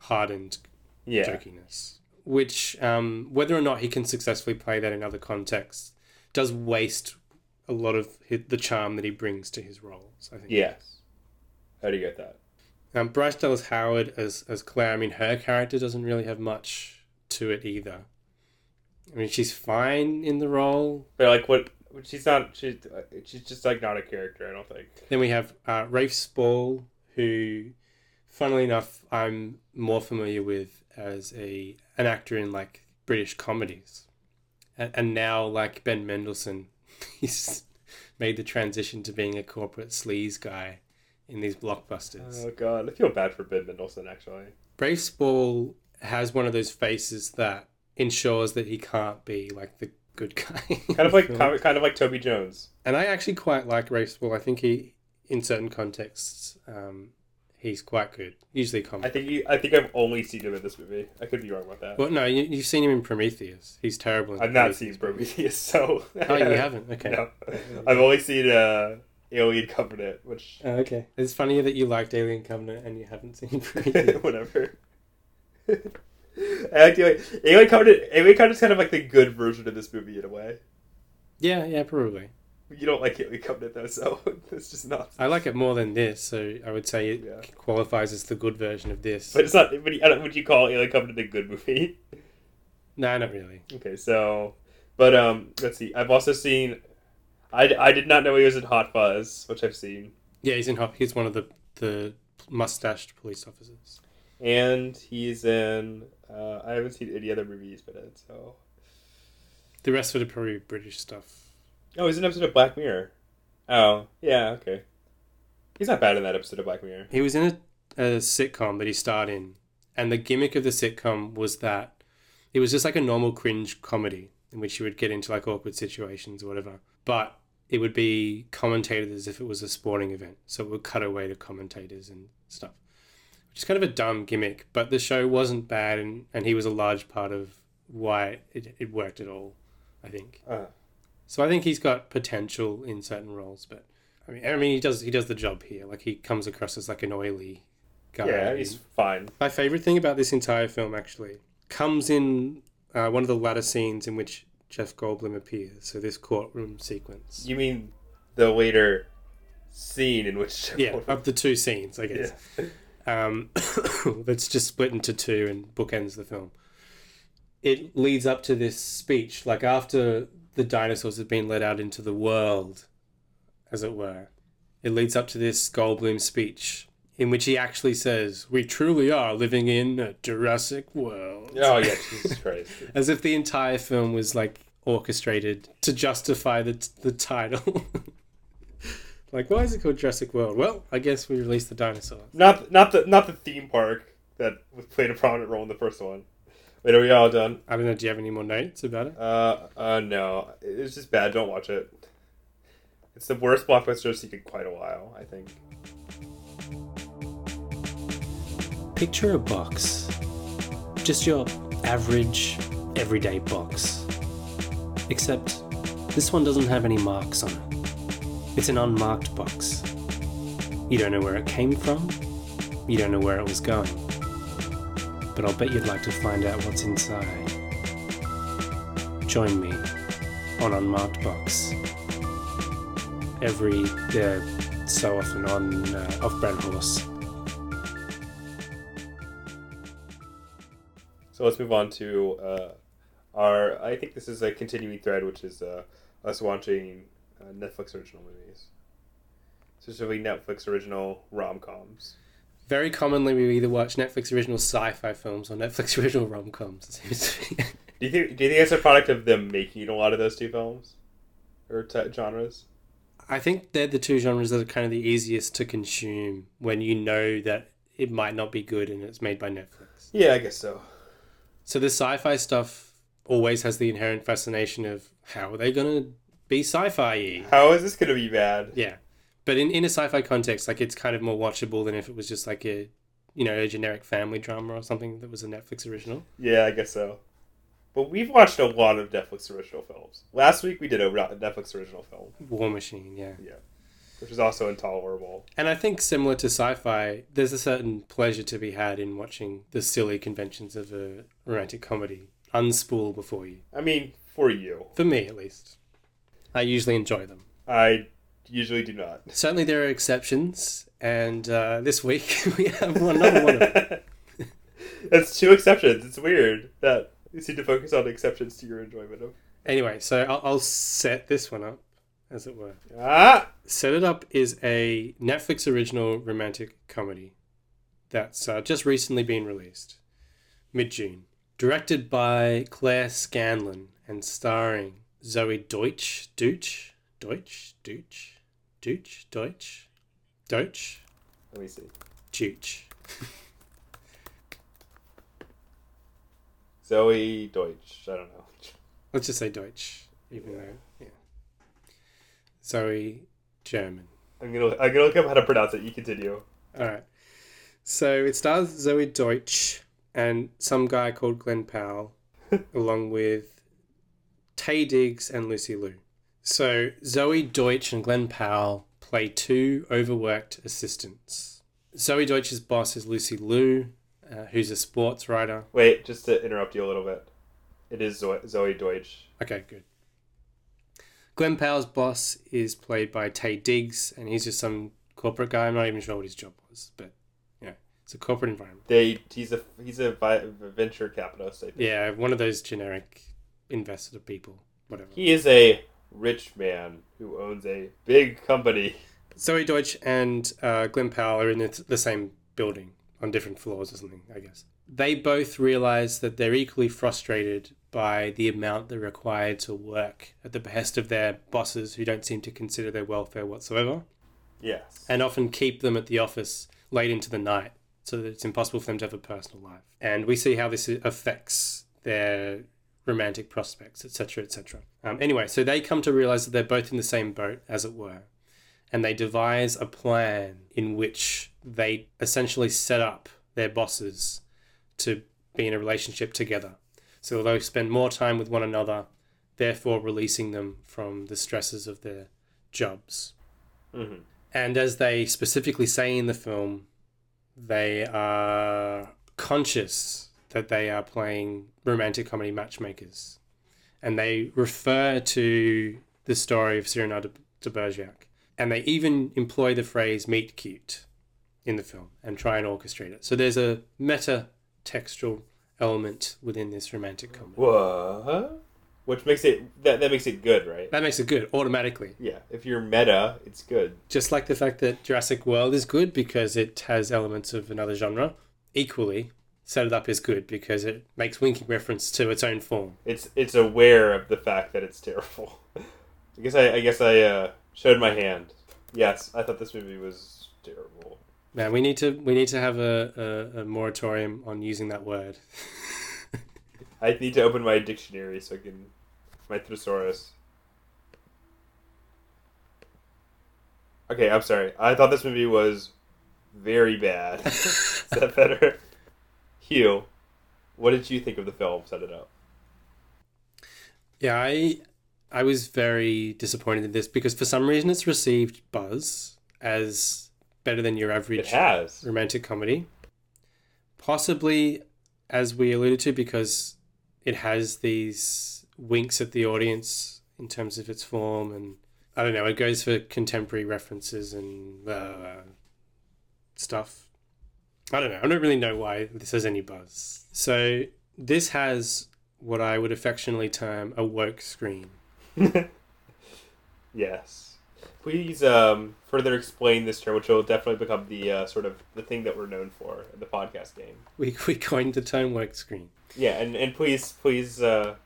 hardened yeah. jokiness. Which, um, whether or not he can successfully play that in other contexts, does waste a lot of hi the charm that he brings to his roles. I think. Yes. How do you get that? Um, Bryce Dallas Howard as as Claire. I mean, her character doesn't really have much to it either. I mean, she's fine in the role. But like, what? She's not. She's she's just like not a character. I don't think. Then we have uh, Rafe Spall, who, funnily enough, I'm more familiar with as a an actor in like British comedies, and, and now like Ben Mendelsohn, he's made the transition to being a corporate sleaze guy in these blockbusters. Oh god, I feel bad for Ben Mendelsohn actually. Rafe Spall has one of those faces that ensures that he can't be like the good guy. Kind of like kind of, kind of like Toby Jones. and I actually quite like Rafe Spall. I think he, in certain contexts, um, he's quite good. Usually I comic. think he, I think I've only seen him in this movie. I could be wrong about that. Well, no, you, you've seen him in Prometheus. He's terrible. In I've not Prometheus. seen Prometheus, so Oh, you haven't? Okay. No, I've only seen uh, Alien Covenant, which Oh, okay. It's funny that you liked Alien Covenant and you haven't seen Prometheus. whatever. I like the way Alien Covenant. Alien Covenant's kind of like the good version of this movie in a way. yeah, yeah, probably. You don't like Alien Covenant though, so it's just not. I like it more than this, so I would say it Yeah. qualifies as the good version of this. But it's not. But I would you call Alien Covenant a good movie? no, not really. Okay, so, but um, let's see. I've also seen. I, I did not know he was in Hot Fuzz, which I've seen, Yeah, he's in Hot. He's one of the the mustached police officers. and he's in. Uh, I haven't seen any other movies, but so. The rest of are probably British stuff. Oh, he's in an episode of Black Mirror. Oh, yeah, okay. He's not bad in that episode of Black Mirror. He was in a, a sitcom that he starred in, and the gimmick of the sitcom was that it was just like a normal cringe comedy in which you would get into like awkward situations or whatever, but it would be commentated as if it was a sporting event, so it would cut away to commentators and stuff, which is kind of a dumb gimmick. But the show wasn't bad, and, and he was a large part of why it, it worked at all. I think. Uh, So I think he's got potential in certain roles, but I mean, I mean, he does he does the job here. Like he comes across as like an oily guy. yeah, he's fine. My favorite thing about this entire film actually comes in uh, one of the latter scenes in which Jeff Goldblum appears. So this courtroom sequence. You mean the later scene in which. Yeah, of the two scenes, I guess. Yeah. Um, that's just split into two and bookends the film. It leads up to this speech, like after the dinosaurs have been let out into the world, as it were. It leads up to this Goldblum speech in which he actually says, "We truly are living in a Jurassic world." Oh, yeah, Jesus Christ. as if the entire film was like orchestrated to justify the the title. like, why is it called Jurassic World? Well, I guess we released the dinosaurs. Not, not, the, not the theme park that was played a prominent role in the first one. Wait, are we all done? I don't know. Do you have any more notes about it? Uh, uh, no. It's just bad. Don't watch it. It's the worst blockbuster I've seen in quite a while, I think. Picture a box. Just your average, everyday box. Except this one doesn't have any marks on it. It's an unmarked box. You don't know where it came from, you don't know where it was going. But I'll bet you'd like to find out what's inside. Join me on Unmarked Box. Every uh, so often on uh, Off Brand Horse. So let's move on to uh, our. I think this is a continuing thread, which is uh, us watching uh, Netflix original movies, specifically Netflix original rom coms. Very commonly, we either watch Netflix original sci-fi films or Netflix original rom-coms. it seems to be. Do you think? Do you think it's a product of them making a lot of those two films or t- genres? I think they're the two genres that are kind of the easiest to consume when you know that it might not be good and it's made by Netflix. Yeah, I guess so. So the sci-fi stuff always has the inherent fascination of how are they going to be sci-fi? How is this going to be bad? Yeah, but in in a sci-fi context, like it's kind of more watchable than if it was just like a, you know, a generic family drama or something that was a Netflix original. Yeah, I guess so. But we've watched a lot of Netflix original films. Last week we did a Netflix original film, War Machine, Yeah. yeah. which is also intolerable. And I think similar to sci-fi, there's a certain pleasure to be had in watching the silly conventions of a romantic comedy unspool before you. I mean, for you, For me, at least, I usually enjoy them. I usually do not. Certainly, there are exceptions, and uh, this week we have one, another one. Of them. That's two exceptions. It's weird that you seem to focus on exceptions to your enjoyment of. Anyway, so I'll, I'll set this one up, as it were. Ah, Set It Up is a Netflix original romantic comedy that's uh, just recently been released, mid June. Directed by Claire Scanlon and starring Zoey Deutch. Deutsch? Deutsch? Deutsch? Deutsch? Deutsch? Deutsch? let me see. Deutsch. Zoey Deutch. I don't know. Let's just say Deutsch, even though, yeah. Zoe German. I'm gonna I'm gonna look up how to pronounce it. You continue. All right. So it stars Zoey Deutch and some guy called Glen Powell, along with Taye Diggs and Lucy Liu. So Zoey Deutch and Glen Powell play two overworked assistants. Zoey Deutch's boss is Lucy Liu, uh, who's a sports writer. Wait, just to interrupt you a little bit. It is Zoe, Zoey Deutch. Okay, good. Glen Powell's boss is played by Taye Diggs, and he's just some corporate guy. I'm not even sure what his job was, but you know, it's a corporate environment. They he's a he's a venture capitalist. I think. Yeah, one of those generic investor people, whatever. He is a rich man who owns a big company. Zoey Deutch and uh, Glen Powell are in the, the same building on different floors or something, I guess. They both realize that they're equally frustrated by the amount they're required to work at the behest of their bosses who don't seem to consider their welfare whatsoever Yes. and often keep them at the office late into the night so that it's impossible for them to have a personal life. And we see how this affects their romantic prospects, etc., etc. Um, anyway, so they come to realize that they're both in the same boat, as it were, and they devise a plan in which they essentially set up their bosses to be in a relationship together. So they'll spend more time with one another, therefore releasing them from the stresses of their jobs. hmm And as they specifically say in the film, they are conscious that they are playing romantic comedy matchmakers. And they refer to the story of Cyrano de, de Bergerac. And they even employ the phrase meet cute in the film and try and orchestrate it. So there's a meta textual element within this romantic comedy. What? Which makes it that that makes it good, right? That makes it good automatically. Yeah. If you're meta, it's good. Just like the fact that Jurassic World is good because it has elements of another genre, equally, Set It Up is good because it makes winking reference to its own form. It's it's aware of the fact that it's terrible. I guess I I guess I uh, showed my hand. Yes, I thought this movie was terrible. Man, we need to we need to have a, a, a moratorium on using that word. I need to open my dictionary so I can my thesaurus. Okay, I'm sorry. I thought this movie was very bad. Is that better? Hugh, what did you think of the film? Set it up. Yeah, I I was very disappointed in this because for some reason it's received buzz as better than your average romantic comedy. Possibly, as we alluded to, because it has these winks at the audience in terms of its form, and I don't know, it goes for contemporary references and uh, stuff. I don't know. I don't really know why this has any buzz. So this has what I would affectionately term a woke screen. yes. Please um, further explain this term, which will definitely become the uh, sort of the thing that we're known for in the podcast game. We we coined the term woke screen. Yeah, and, and please please uh,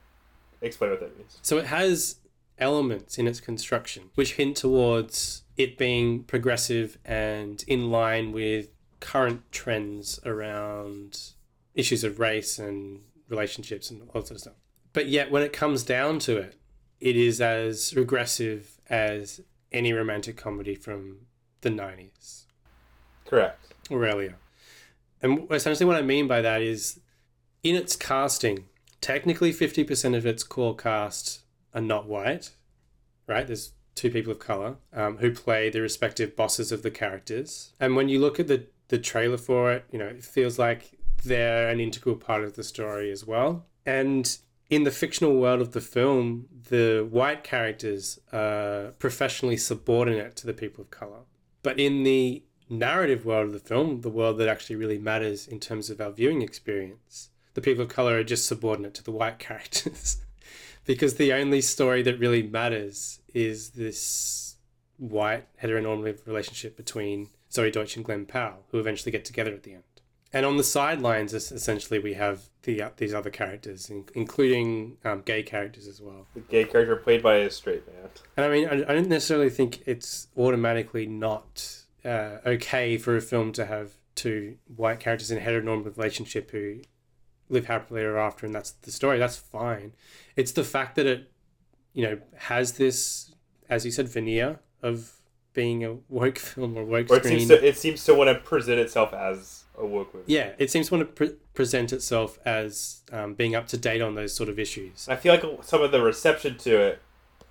explain what that means. So it has elements in its construction which hint towards it being progressive and in line with current trends around issues of race and relationships and all that sort of stuff. But yet, when it comes down to it, it is as regressive as any romantic comedy from the 90s Correct. or earlier. And essentially, what I mean by that is in its casting, technically 50% of its core cast are not white, right? There's two people of color um, who play the respective bosses of the characters. And when you look at the, the trailer for it, you know, it feels like they're an integral part of the story as well. And in the fictional world of the film, the white characters are professionally subordinate to the people of color. But in the narrative world of the film, the world that actually really matters in terms of our viewing experience, the people of color are just subordinate to the white characters. because the only story that really matters is this white heteronormative relationship between Zoey Deutch and Glen Powell, who eventually get together at the end. And on the sidelines, essentially, we have the uh, these other characters, in- including um, gay characters as well. The gay character played by a straight man. And I mean, I, I don't necessarily think it's automatically not uh, okay for a film to have two white characters in a heteronormative relationship who live happily ever after, and that's the story. That's fine. It's the fact that it, you know, has this, as you said, veneer of being a woke film or woke Or it screen. seems to it seems to want to present itself as a woke movie. yeah, it seems to want to pre- present itself as um, being up to date on those sort of issues. I feel like some of the reception to it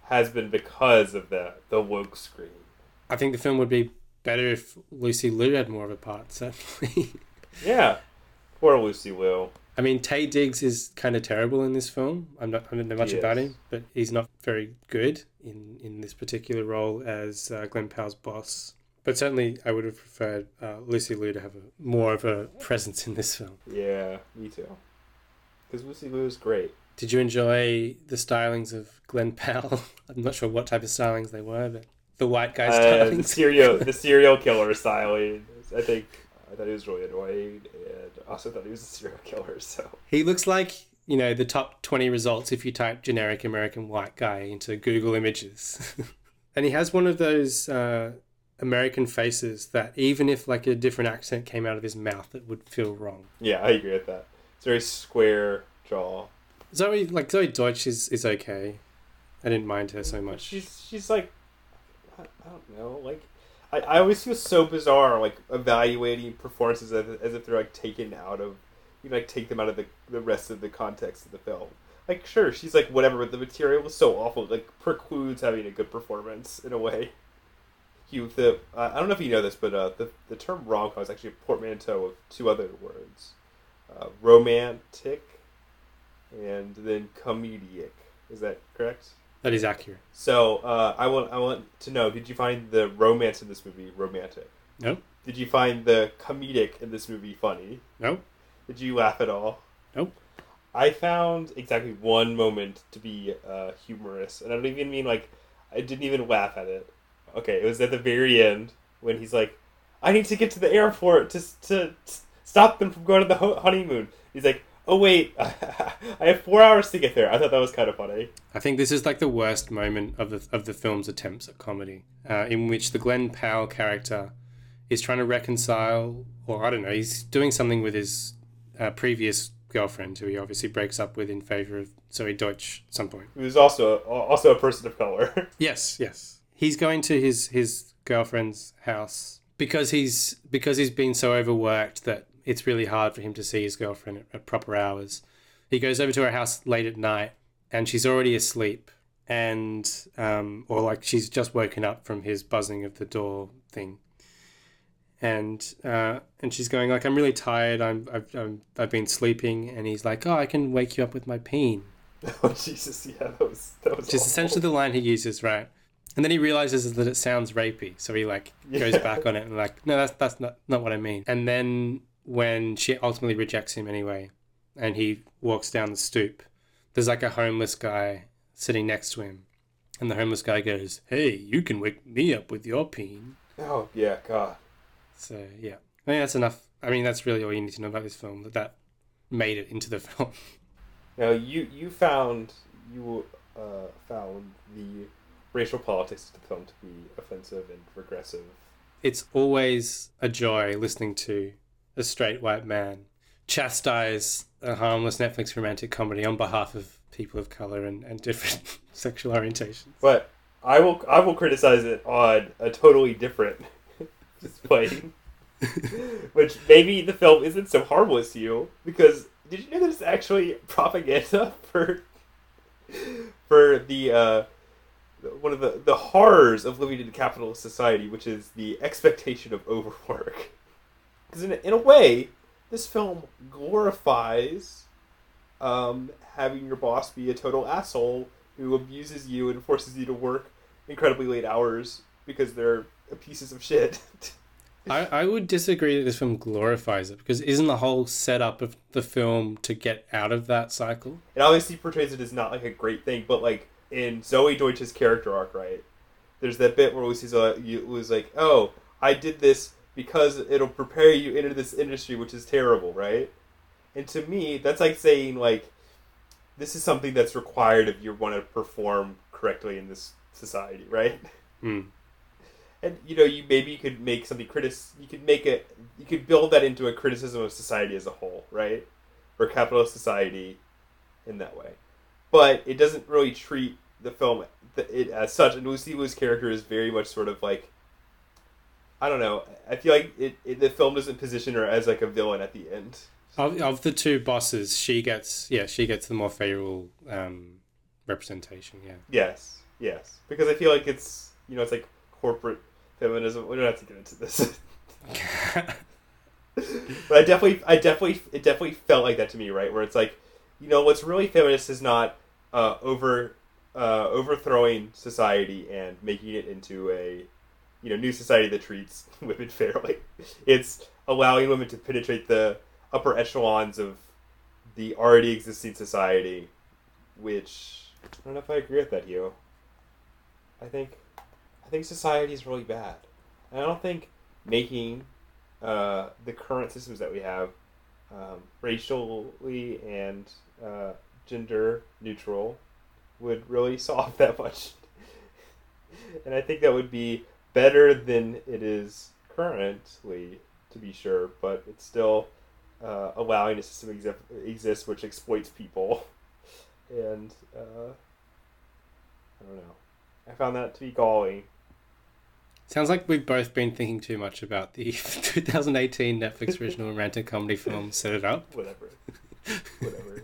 has been because of the the woke screen. I think the film would be better if Lucy Liu had more of a part. Certainly. Yeah, poor Lucy Liu. I mean, Taye Diggs is kind of terrible in this film. I'm not. I don't know much He about him, but he's not very good in in this particular role as uh, Glen Powell's boss. But certainly, I would have preferred uh, Lucy Liu to have a, more of a presence in this film. Yeah, me too. Because Lucy Liu is great. Did you enjoy the stylings of Glen Powell? I'm not sure what type of stylings they were, but the white guy Uh, the stylings. serial the serial killer styling. I think I thought he was really annoying, and also thought he was a serial killer. So he looks like you know the top 20 results if you type generic American white guy into Google Images, and he has one of those uh, American faces that even if like a different accent came out of his mouth, it would feel wrong. yeah, I agree with that. It's very square jaw. Zoey like Zoey Deutch is is okay. I didn't mind her so much. She's she's like I, I don't know like. I, I always feel so bizarre, like evaluating performances as, as if they're like taken out of, you know, like take them out of the the rest of the context of the film. Like, sure, she's like whatever, but the material was so awful, like precludes having a good performance in a way. You the uh, I don't know if you know this, but uh, the the term rom com is actually a portmanteau of two other words, uh, romantic, and then comedic. Is that correct? That is accurate. So uh, I want I want to know: Did you find the romance in this movie romantic? No, Did you find the comedic in this movie funny? no, Did you laugh at all? Nope. I found exactly one moment to be uh, humorous, and I don't even mean like I didn't even laugh at it. Okay, it was at the very end when he's like, "I need to get to the airport to to stop them from going to the ho- honeymoon." He's like, "Oh wait, I have four hours to get there." I thought that was kind of funny. I think this is like the worst moment of the of the film's attempts at comedy, uh, in which the Glen Powell character is trying to reconcile, or I don't know, he's doing something with his uh, previous girlfriend, who he obviously breaks up with in favor of Zoey Deutch at some point. Who's also also a person of color. Yes, yes. He's going to his his girlfriend's house because he's because he's been so overworked that it's really hard for him to see his girlfriend at, at proper hours. He goes over to her house late at night and she's already asleep and um, or like she's just woken up from his buzzing of the door thing. And uh, and she's going like I'm really tired. I'm I've I'm, I've been sleeping and he's like oh I can wake you up with my peen. oh Jesus, yeah, that was that was is essentially the line he uses, right? And then he realizes that it sounds rapey, so he like goes Yeah. back on it and like, no, that's that's not not what I mean. And then when she ultimately rejects him anyway, and he walks down the stoop, there's like a homeless guy sitting next to him, and the homeless guy goes, "Hey, you can wake me up with your peen." Oh yeah, God. So yeah, I mean that's enough. I mean, that's really all you need to know about this film. That that made it into the film. Now you you found you uh, found the racial politics of the film to be offensive and regressive. it's always a joy listening to a straight white man chastise a harmless Netflix romantic comedy on behalf of people of color and, and different sexual orientations. But I will I will criticize it on a totally different plane. Which maybe the film isn't so harmless to you because did you know that it's actually propaganda for for the uh, one of the the horrors of living in a capitalist society, which is the expectation of overwork. Because in a, in a way, this film glorifies um, having your boss be a total asshole who abuses you and forces you to work incredibly late hours because they're pieces of shit. I, I would disagree that this film glorifies it because isn't the whole setup of the film to get out of that cycle? it obviously portrays it as not like a great thing, but like in Zoey Deutch's character arc, right? There's that bit where Lucy's uh, was like, "Oh, I did this because it'll prepare you into this industry, which is terrible, right?" And to me, that's like saying like, "This is something that's required if you want to perform correctly in this society, right?" Hmm. And you know, you maybe you could make something critic. You could make it. You could build that into a criticism of society as a whole, right? Or capitalist society, in that way. But it doesn't really treat the film it as such. And Lucy Liu's character is very much sort of like I don't know. I feel like it, it, the film doesn't position her as like a villain at the end. Of, of the two bosses, she gets yeah she gets the more favorable um, representation. Yeah. Yes, yes, because I feel like it's you know it's like corporate feminism. We don't have to get into this, but I definitely, I definitely, it definitely felt like that to me, right? Where it's like, you know, what's really feminist is not uh, over uh, overthrowing society and making it into a you know new society that treats women fairly. It's allowing women to penetrate the upper echelons of the already existing society, which I don't know if I agree with that, Hugh. I think I think society is really bad. And I don't think making uh, the current systems that we have um, racially and uh, gender neutral would really solve that much. and I think that would be better than it is currently, to be sure, but it's still uh, allowing a system exi- exist which exploits people. And uh, I don't know. I found that to be galling. Sounds like we've both been thinking too much about the 2018 Netflix original romantic comedy film Set It Up. Whatever. Whatever.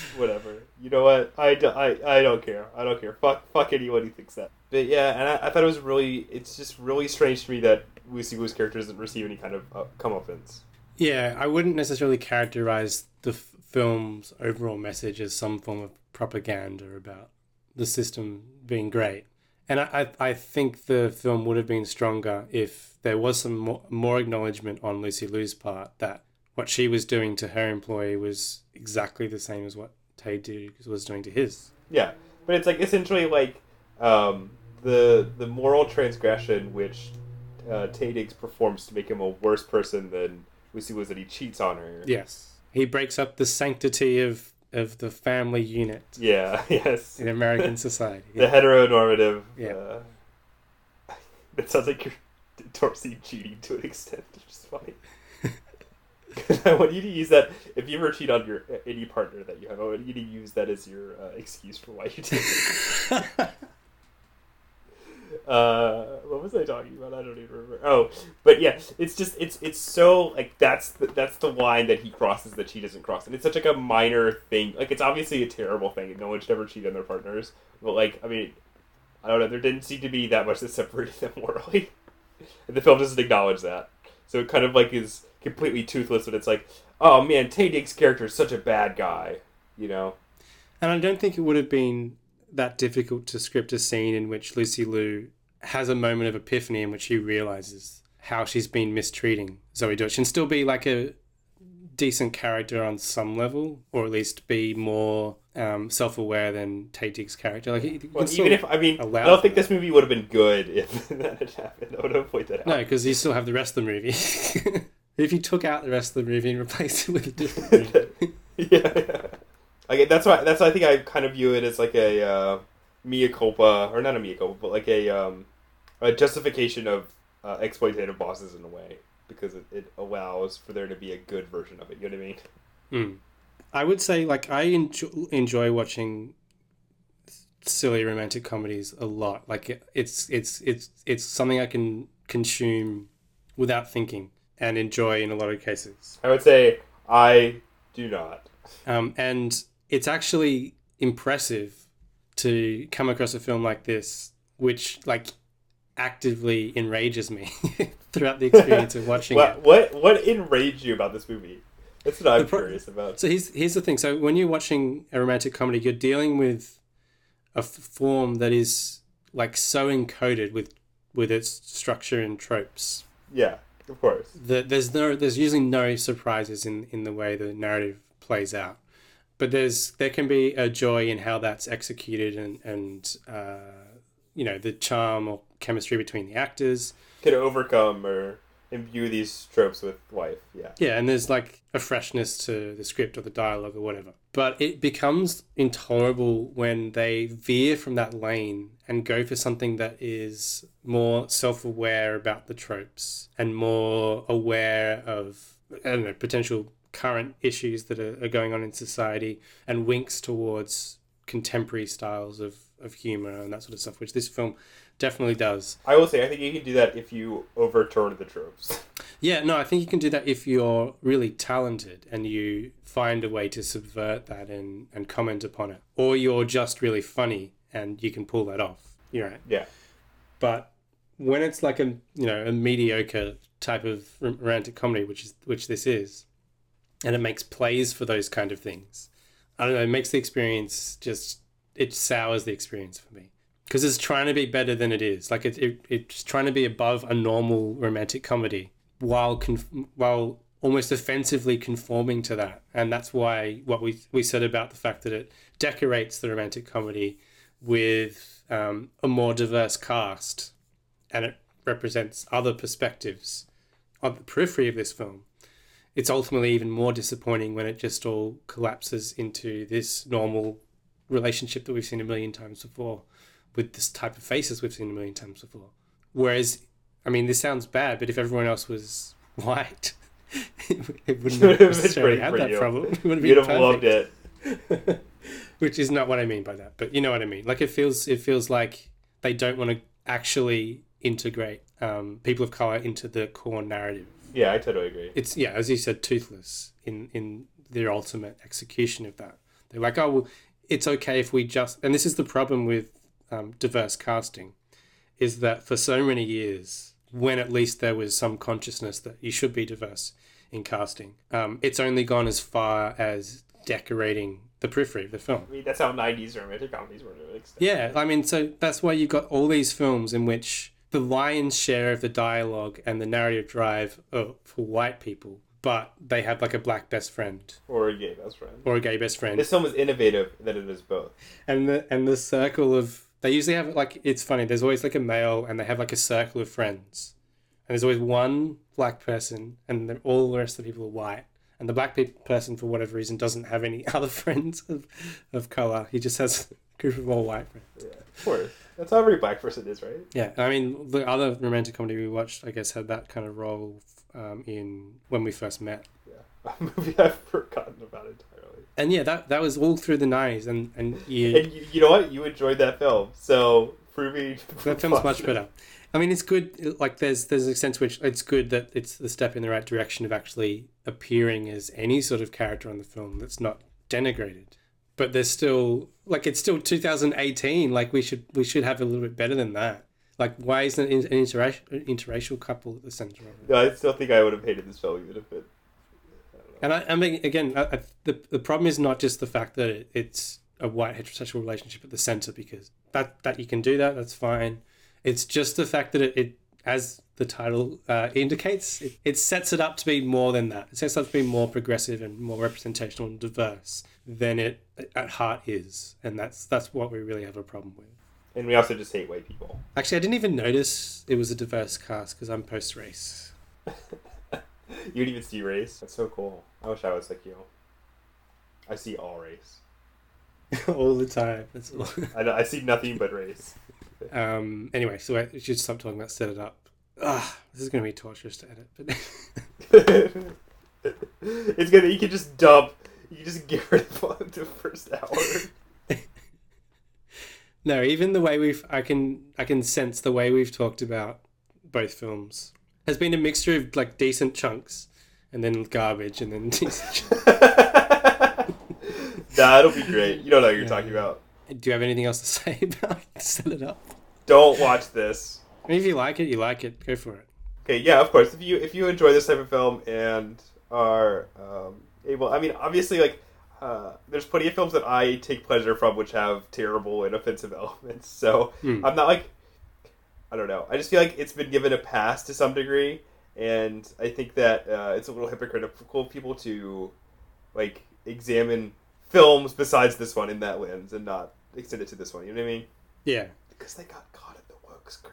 Whatever. You know what? I, do, I, I don't care. I don't care. Fuck, fuck anyone who thinks that. But yeah, and I, I thought it was really, it's just really strange to me that Lucy Liu's character doesn't receive any kind of uh, comeuppance. Yeah, I wouldn't necessarily characterize the f- film's overall message as some form of propaganda about the system being great. And I, I, I think the film would have been stronger if there was some more, more acknowledgement on Lucy Liu's part that what she was doing to her employee was exactly the same as what Taye Diggs was doing to his. Yeah, but it's like essentially like um, the the moral transgression which uh, Taye Diggs performs to make him a worse person than Lucy was that he cheats on her. Yes. He breaks up the sanctity of, of the family unit Yeah. Yes. in American society. The heteronormative. Yeah. Uh, it sounds like you're Dorsey cheating to an extent, which is funny. I want you to use that if you ever cheat on your any partner that you have. I want you to use that as your uh, excuse for why you did it. uh, what was I talking about? I don't even remember. Oh, but yeah, it's just it's it's so like that's the, that's the line that he crosses that she doesn't cross, and it's such like a minor thing. Like it's obviously a terrible thing, and no one should ever cheat on their partners. But like, I mean, I don't know. There didn't seem to be that much that separated them morally, and the film doesn't acknowledge that. So it kind of like is completely toothless, but it's like, oh man, Taye Diggs' character is such a bad guy, you know? And I don't think it would have been that difficult to script a scene in which Lucy Liu has a moment of epiphany in which she realizes how she's been mistreating Zoey Deutch and still be like a decent character on some level, or at least be more um, self-aware than Taye Diggs' character. Like, Well, even if I mean, I don't think this movie would have been good if that had happened. I would have pointed that out. no, because you still have the rest of the movie. if you took out the rest of the movie and replaced it with a different movie. yeah, yeah. Like that's why that's why I think I kind of view it as like a uh, mea culpa, or not a mea culpa, but like a um, a justification of uh, exploitative bosses in a way because it, it allows for there to be a good version of it. You know what I mean? Mm. I would say, like, I enjoy, enjoy watching silly romantic comedies a lot. Like, it, it's it's it's it's something I can consume without thinking and enjoy in a lot of cases. I would say I do not. Um, and it's actually impressive to come across a film like this, which like actively enrages me throughout the experience of watching it. What what what enraged you about this movie? That's what I'm pro- curious about. So here's here's the thing. So when you're watching a romantic comedy, you're dealing with a f- form that is like so encoded with with its structure and tropes Yeah, of course. that there's no there's usually no surprises in in the way the narrative plays out. But there's there can be a joy in how that's executed and and uh, you know the charm or chemistry between the actors. Can overcome or imbue these tropes with life. Yeah. Yeah, and there's like a freshness to the script or the dialogue or whatever. But it becomes intolerable when they veer from that lane and go for something that is more self aware about the tropes and more aware of, I don't know, potential current issues that are, are going on in society and winks towards contemporary styles of, of humor and that sort of stuff, which this film definitely does. I will say, I think you can do that if you overturn the tropes. Yeah, no, I think you can do that if you're really talented and you find a way to subvert that and, and comment upon it. Or you're just really funny and you can pull that off. You're right. Yeah. But when it's like a you know, a mediocre type of romantic comedy, which is which this is, and it makes plays for those kind of things. I don't know, it makes the experience just it sours the experience for me because it's trying to be better than it is. Like it, it it's trying to be above a normal romantic comedy while conf- while almost offensively conforming to that, and that's why what we we said about the fact that it decorates the romantic comedy with um, a more diverse cast, and it represents other perspectives on the periphery of this film. It's ultimately even more disappointing when it just all collapses into this normal relationship that we've seen a million times before, with this type of faces we've seen a million times before. Whereas I mean, this sounds bad, but if everyone else was white, it wouldn't have necessarily had that you. problem. It would have You'd have loved it. Which is not what I mean by that, but you know what I mean. Like it feels, it feels like they don't want to actually integrate um, people of color into the core narrative. Yeah, I totally agree. It's yeah, as you said, toothless in in their ultimate execution of that. They're like, oh well, it's okay if we just, and this is the problem with um, diverse casting, is that for so many years when at least there was some consciousness that you should be diverse in casting. Um, it's only gone as far as decorating the periphery of the film. I mean, that's how 90s romantic comedies were to extent. Yeah, I mean, so that's why you've got all these films in which the lion's share of the dialogue and the narrative drive are for white people, but they have like a black best friend. Or a gay best friend. Or a gay best friend. This film is innovative that it is both. And the and the circle of they usually have like it's funny. There's always like a male, and they have like a circle of friends, and there's always one black person, and all the rest of the people are white. And the black person, for whatever reason, doesn't have any other friends of, of color. He just has a group of all white friends. Yeah, of course. That's how every black person is, right? Yeah, I mean, the other romantic comedy we watched, I guess, had that kind of role um, in when we first met. Yeah, a movie I've forgotten about entirely and yeah, that that was all through the nineties, and and you, and you, you know what, you enjoyed that film, so proving that film's much better. I mean, it's good. Like, there's there's a sense which it's good that it's the step in the right direction of actually appearing as any sort of character on the film that's not denigrated. But there's still like it's still 2018. Like we should we should have a little bit better than that. Like, why isn't an interracial, interracial couple at the center of it? I still think I would have hated this film even if it and I, I mean, again, I, I, the the problem is not just the fact that it, it's a white heterosexual relationship at the center, because that that you can do that, that's fine. It's just the fact that it, it as the title uh, indicates, it, it sets it up to be more than that. It sets it up to be more progressive and more representational and diverse than it at heart is, and that's that's what we really have a problem with. And we also just hate white people. Actually, I didn't even notice it was a diverse cast because I'm post race. you would even see race. That's so cool. I wish I was like you. I see all race. all the time. I, I see nothing but race. Um. Anyway, so I should stop talking about set it up. Ah, this is gonna be torturous to edit. But it's gonna. You can just dump. You just get rid of the first hour. no, even the way we've. I can. I can sense the way we've talked about both films has been a mixture of like decent chunks and then garbage and then decent. nah, it'll be great. You don't know what you're yeah. talking about. Do you have anything else to say about set it up? Don't watch this. I mean, if you like it, you like it. Go for it. Okay, yeah, of course. If you if you enjoy this type of film and are um, able, I mean, obviously, like uh, there's plenty of films that I take pleasure from which have terrible and offensive elements. So mm. I'm not like I don't know. I just feel like it's been given a pass to some degree, and I think that uh, it's a little hypocritical of people to like examine films besides this one in that lens and not extend it to this one. You know what I mean? Yeah. Because they got caught at the woke screen.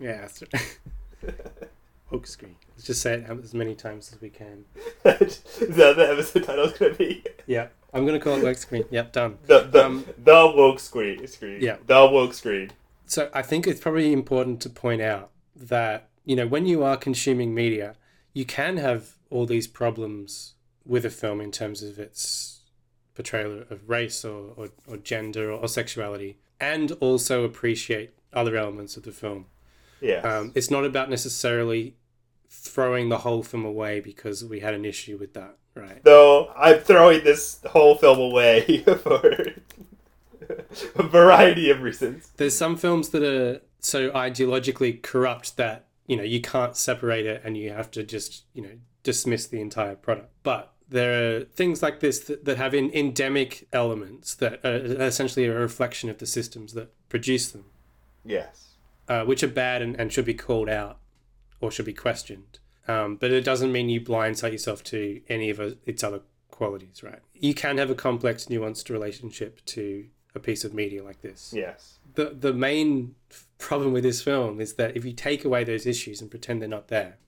Yeah, that's right. woke screen. Let's just say it as many times as we can. Is that the episode title's to be? Yeah. I'm to call it woke screen. Yep, done. The, the, um, the woke screen. screen. Yeah. The woke screen. So I think it's probably important to point out that, you know, when you are consuming media, you can have all these problems with a film in terms of its portrayal of race or, or, or gender or, or sexuality, and also appreciate other elements of the film. Yes. Um, it's not about necessarily throwing the whole film away because we had an issue with that, right? Though I'm throwing this whole film away for a variety of reasons. There's some films that are so ideologically corrupt that you know you can't separate it and you have to just you know dismiss the entire product. But there are things like this that, that have in, endemic elements that are essentially a reflection of the systems that produce them, Yes. uh, which are bad and, and should be called out or should be questioned. Um, but it doesn't mean you blindside yourself to any of its other qualities, right? You can have a complex, nuanced relationship to a piece of media like this. Yes. The the main problem with this film is that if you take away those issues and pretend they're not there,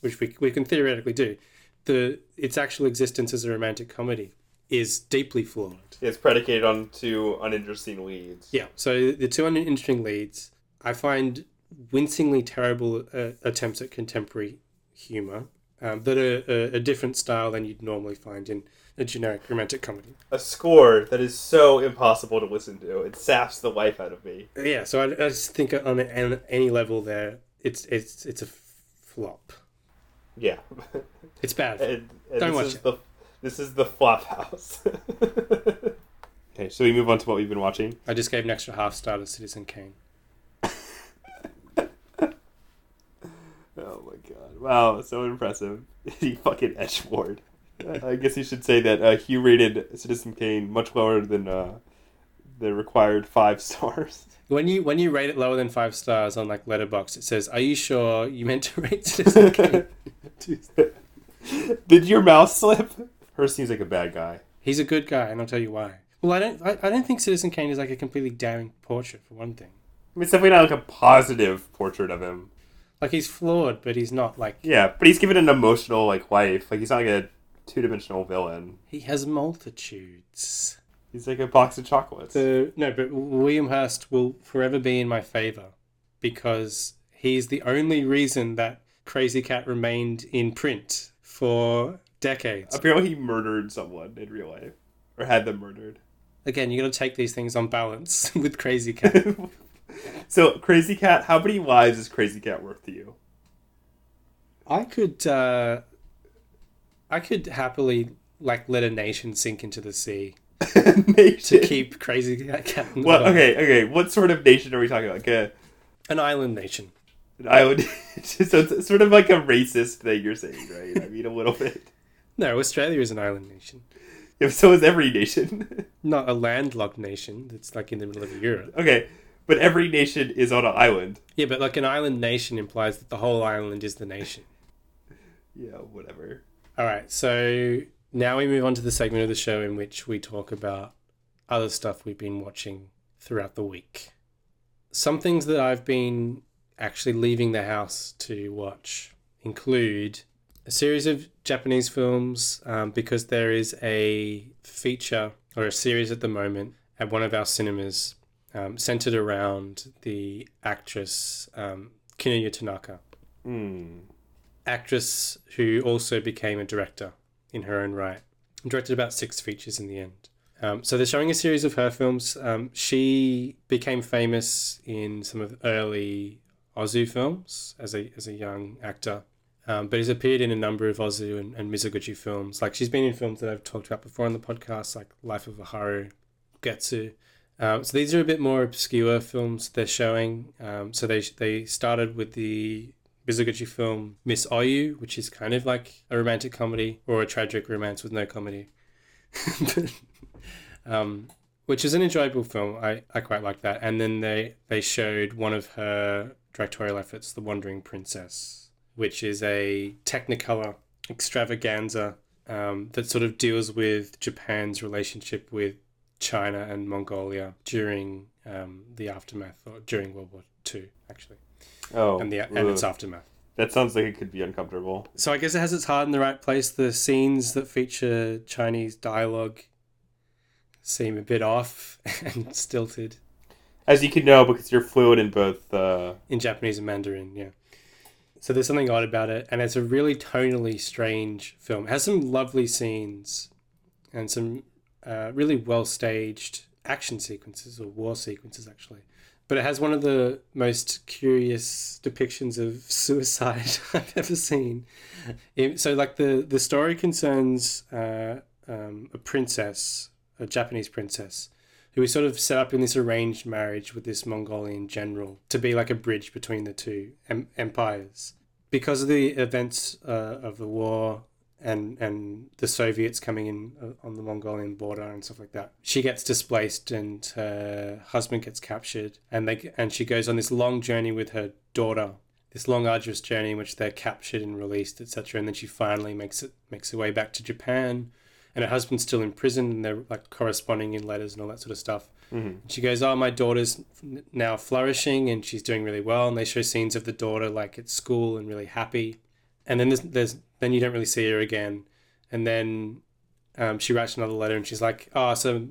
which we, we can theoretically do, the its actual existence as a romantic comedy is deeply flawed. It's predicated on two uninteresting leads. Yeah. So the two uninteresting leads, I find wincingly terrible uh, attempts at contemporary humor um, that are a, a different style than you'd normally find in a generic romantic comedy. A score that is so impossible to listen to. It saps the life out of me. Yeah. So I, I just think on, on any level there, it's it's it's a flop. Yeah. It's bad. and, and Don't this watch is it. The, this is the flop house. okay, so we move on to what we've been watching. I just gave an extra half star to Citizen Kane. Oh my god! Wow, so impressive. he fucking edgelord. I guess you should say that uh, Hugh rated Citizen Kane much lower than uh, the required five stars. When you when you rate it lower than five stars on like Letterboxd, it says, "Are you sure you meant to rate Citizen Kane?" Did your mouth slip? Her seems like a bad guy. He's a good guy, and I'll tell you why. Well, I don't I, I don't think Citizen Kane is like a completely damning portrait for one thing. I mean, it's definitely not like a positive portrait of him. Like he's flawed, but he's not like Yeah, but he's given an emotional like life. Like he's not like a two dimensional villain. he has multitudes. He's like a box of chocolates. The no, but William Hearst will forever be in my favor because he's the only reason that Krazy Kat remained in print for decades. Apparently, he murdered someone in real life, or had them murdered. Again, you got to take these things on balance with Krazy Kat. so, Krazy Kat, how many lives is Krazy Kat worth to you? I could, uh, I could happily like let a nation sink into the sea to keep Krazy Kat. in the What? bottom. Okay, okay. What sort of nation are we talking about? Like a, An island nation. an island? so it's sort of like a racist thing you're saying, right? I mean, a little bit. No, Australia is an island nation, Yeah, so is every nation. not a landlocked nation that's like in the middle of Europe. okay, but every nation is on an island. Yeah, but like an island nation implies that the whole island is the nation. Yeah, whatever. All right, so now we move on to the segment of the show in which we talk about other stuff we've been watching throughout the week. Some things that I've been actually leaving the house to watch include a series of Japanese films um, because there is a feature or a series at the moment at one of our cinemas um, centered around the actress um, Kinuyo Tanaka Hmm. Actress who also became a director in her own right. Directed about six features in the end. Um, so they're showing a series of her films. Um, she became famous in some of the early Ozu films as a as a young actor, um, but has appeared in a number of Ozu and, and Mizoguchi films. Like she's been in films that I've talked about before on the podcast, like Life of a Haru, Getsu. Um, so these are a bit more obscure films they're showing. Um, so they they started with the Mizoguchi film Miss Oyu, which is kind of like a romantic comedy or a tragic romance with no comedy. um, which is an enjoyable film. I, I quite like that. And then they, they showed one of her directorial efforts, The Wandering Princess, which is a Technicolor extravaganza um, that sort of deals with Japan's relationship with China and Mongolia during um, the aftermath or during World War II, actually, Oh, and the and its aftermath. that sounds like it could be uncomfortable. So I guess it has its heart in the right place. The scenes that feature Chinese dialogue seem a bit off and stilted As you can know, because you're fluent in both. Uh, in Japanese and Mandarin, yeah. So there's something odd about it, and it's a really tonally strange film. It has some lovely scenes and some uh, really well staged action sequences or war sequences, actually. But it has one of the most curious depictions of suicide I've ever seen. So, like the the story concerns uh, um, a princess, a Japanese princess, who is sort of set up in this arranged marriage with this Mongolian general to be like a bridge between the two em- empires. Because of the events uh, of the war and and the Soviets coming in uh, on the Mongolian border and stuff like that. She gets displaced and her husband gets captured and they and she goes on this long journey with her daughter. This long arduous journey in which they're captured and released, etc. And then she finally makes it makes her way back to Japan, and her husband's still in prison. And they're like corresponding in letters and all that sort of stuff. Mhm. She goes, "Oh, my daughter's now flourishing and she's doing really well." And they show scenes of the daughter like at school and really happy. And then there's, there's then you don't really see her again. And then um, she writes another letter and she's like, "Oh, so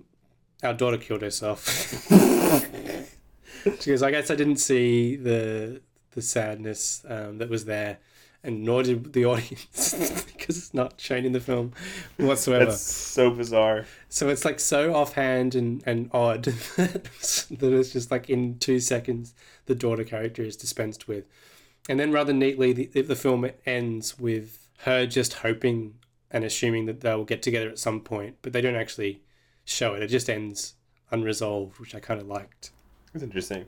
our daughter killed herself." she goes, "I guess I didn't see the the sadness um, that was there." And nor did the audience because it's not shown in the film whatsoever. That's so bizarre. So it's like so offhand and, and odd that it's just like in two seconds the daughter character is dispensed with. And then rather neatly, the, the film ends with her just hoping and assuming that they'll get together at some point, but they don't actually show it. It just ends unresolved, which I kind of liked. That's interesting.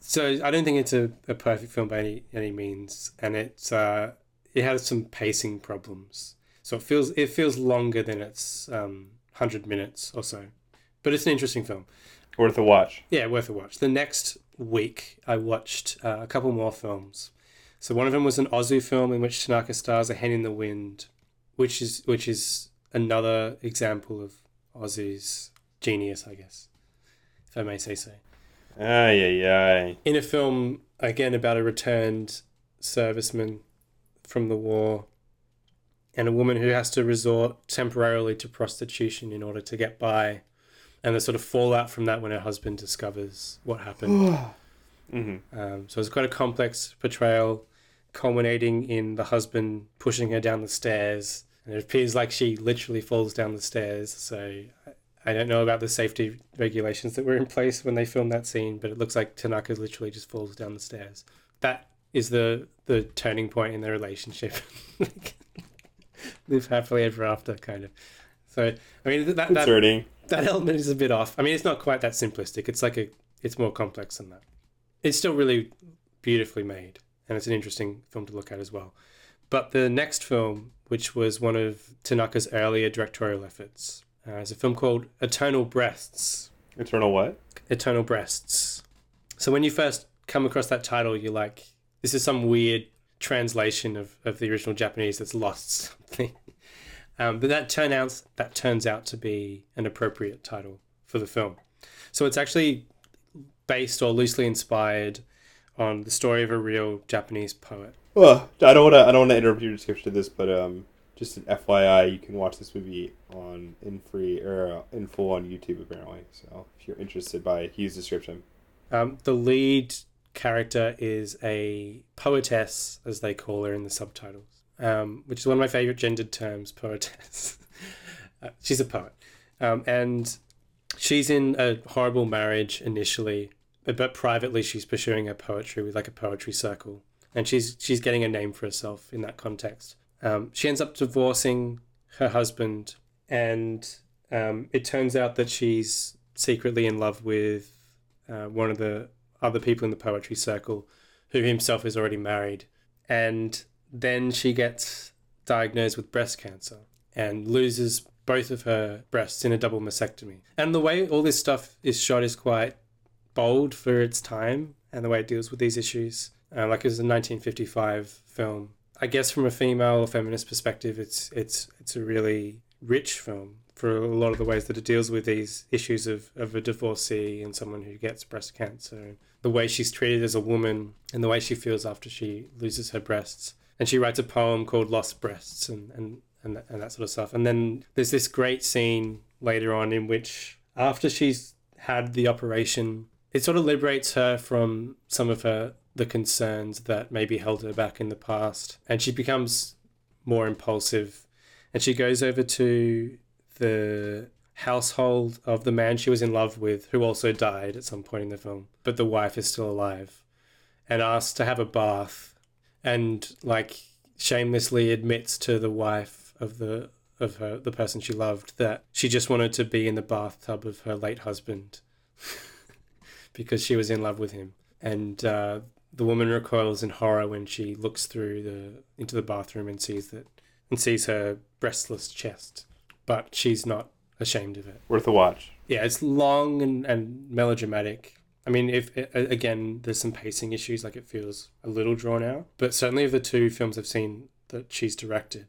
So I don't think it's a, a perfect film by any any means, and it's uh, it has some pacing problems. So it feels it feels longer than its um, hundred minutes or so, but it's an interesting film. Worth a watch. Yeah, worth a watch. The next week, I watched uh, a couple more films. So one of them was an Ozu film in which Tanaka stars A Hen in the Wind, which is which is another example of Ozu's genius, I guess, if I may say so Ay, ay, ay. in a film again about a returned serviceman from the war and a woman who has to resort temporarily to prostitution in order to get by and the sort of fallout from that when her husband discovers what happened hmm um, so it's quite a complex portrayal culminating in the husband pushing her down the stairs and it appears like she literally falls down the stairs so I- don't know about the safety regulations that were in place when they filmed that scene, but it looks like Tanaka literally just falls down the stairs. That is the the turning point in their relationship. Live happily ever after, kind of. So I mean that that, Concerning. that element is a bit off. I mean, it's not quite that simplistic. It's like a, it's more complex than that. It's still really beautifully made, and it's an interesting film to look at as well. But the next film, which was one of Tanaka's earlier directorial efforts, uh, is a film called Eternal Breasts. Eternal what? Eternal Breasts. So when you first come across that title, you're like, this is some weird translation of, of the original Japanese that's lost something. Um, but that turn out that turns out to be an appropriate title for the film. So it's actually based or loosely inspired on the story of a real Japanese poet. Well, I don't want to. I don't want to interrupt your description of this, but um, just an FYI, you can watch this movie on in free or uh, in full on YouTube apparently. So if you're interested by Hugh's description, Um, the lead character is a poetess, as they call her in the subtitles, um, which is one of my favorite gendered terms, poetess. uh, she's a poet. Um, and she's in a horrible marriage initially, but, privately she's pursuing her poetry with like a poetry circle. And she's she's getting a name for herself in that context. Um, she ends up divorcing her husband, and um, it turns out that she's secretly in love with uh, one of the other people in the poetry circle who himself is already married. And then she gets diagnosed with breast cancer and loses both of her breasts in a double mastectomy. And the way all this stuff is shot is quite bold for its time and the way it deals with these issues. Uh, like it was a 1955 film. I guess from a female or feminist perspective, it's it's it's a really rich film for a lot of the ways that it deals with these issues of, of a divorcee and someone who gets breast cancer, the way she's treated as a woman, and the way she feels after she loses her breasts. And she writes a poem called Lost Breasts and, and, and, and that sort of stuff. And then there's this great scene later on in which, after she's had the operation, it sort of liberates her from some of her the concerns that maybe held her back in the past. And she becomes more impulsive. And she goes over to the household of the man she was in love with, who also died at some point in the film, but the wife is still alive, and asks to have a bath, and like shamelessly admits to the wife of the of her the person she loved that she just wanted to be in the bathtub of her late husband because she was in love with him, and uh, the woman recoils in horror when she looks through the into the bathroom and sees that and sees her breastless chest, but she's not ashamed of it. Worth a watch. Yeah, it's long and, and melodramatic. I mean, if again, there's some pacing issues, like it feels a little drawn out. But certainly, of the two films I've seen that she's directed,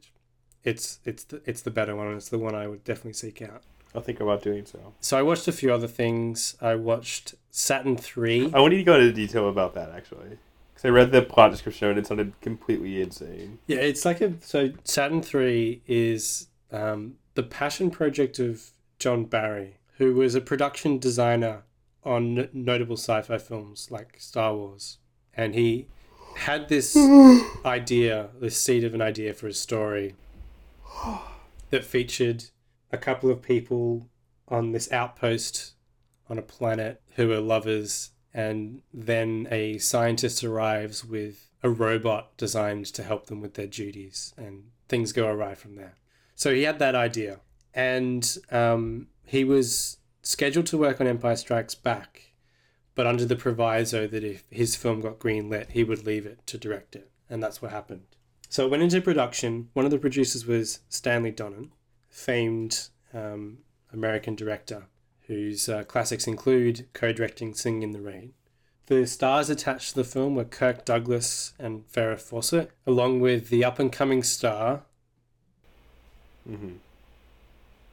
it's it's the, it's the better one, and it's the one I would definitely seek out. I'll think about doing so. So I watched a few other things. I watched Saturn Three. I want you to go into detail about that actually, because I read the plot description and it sounded completely insane. Yeah, it's like a so Saturn Three is um, the passion project of John Barry, who was a production designer on notable sci-fi films like Star Wars, and he had this idea, this seed of an idea for a story that featured a couple of people on this outpost on a planet who are lovers, and then a scientist arrives with a robot designed to help them with their duties, and things go awry from there. So he had that idea, and um, he was scheduled to work on Empire Strikes Back, but under the proviso that if his film got greenlit, he would leave it to direct it, and that's what happened. So it went into production. One of the producers was Stanley Donen, famed um, American director, whose uh, classics include co-directing Singing in the Rain. The stars attached to the film were Kirk Douglas and Farrah Fawcett, along with the up-and-coming star Mm-hmm.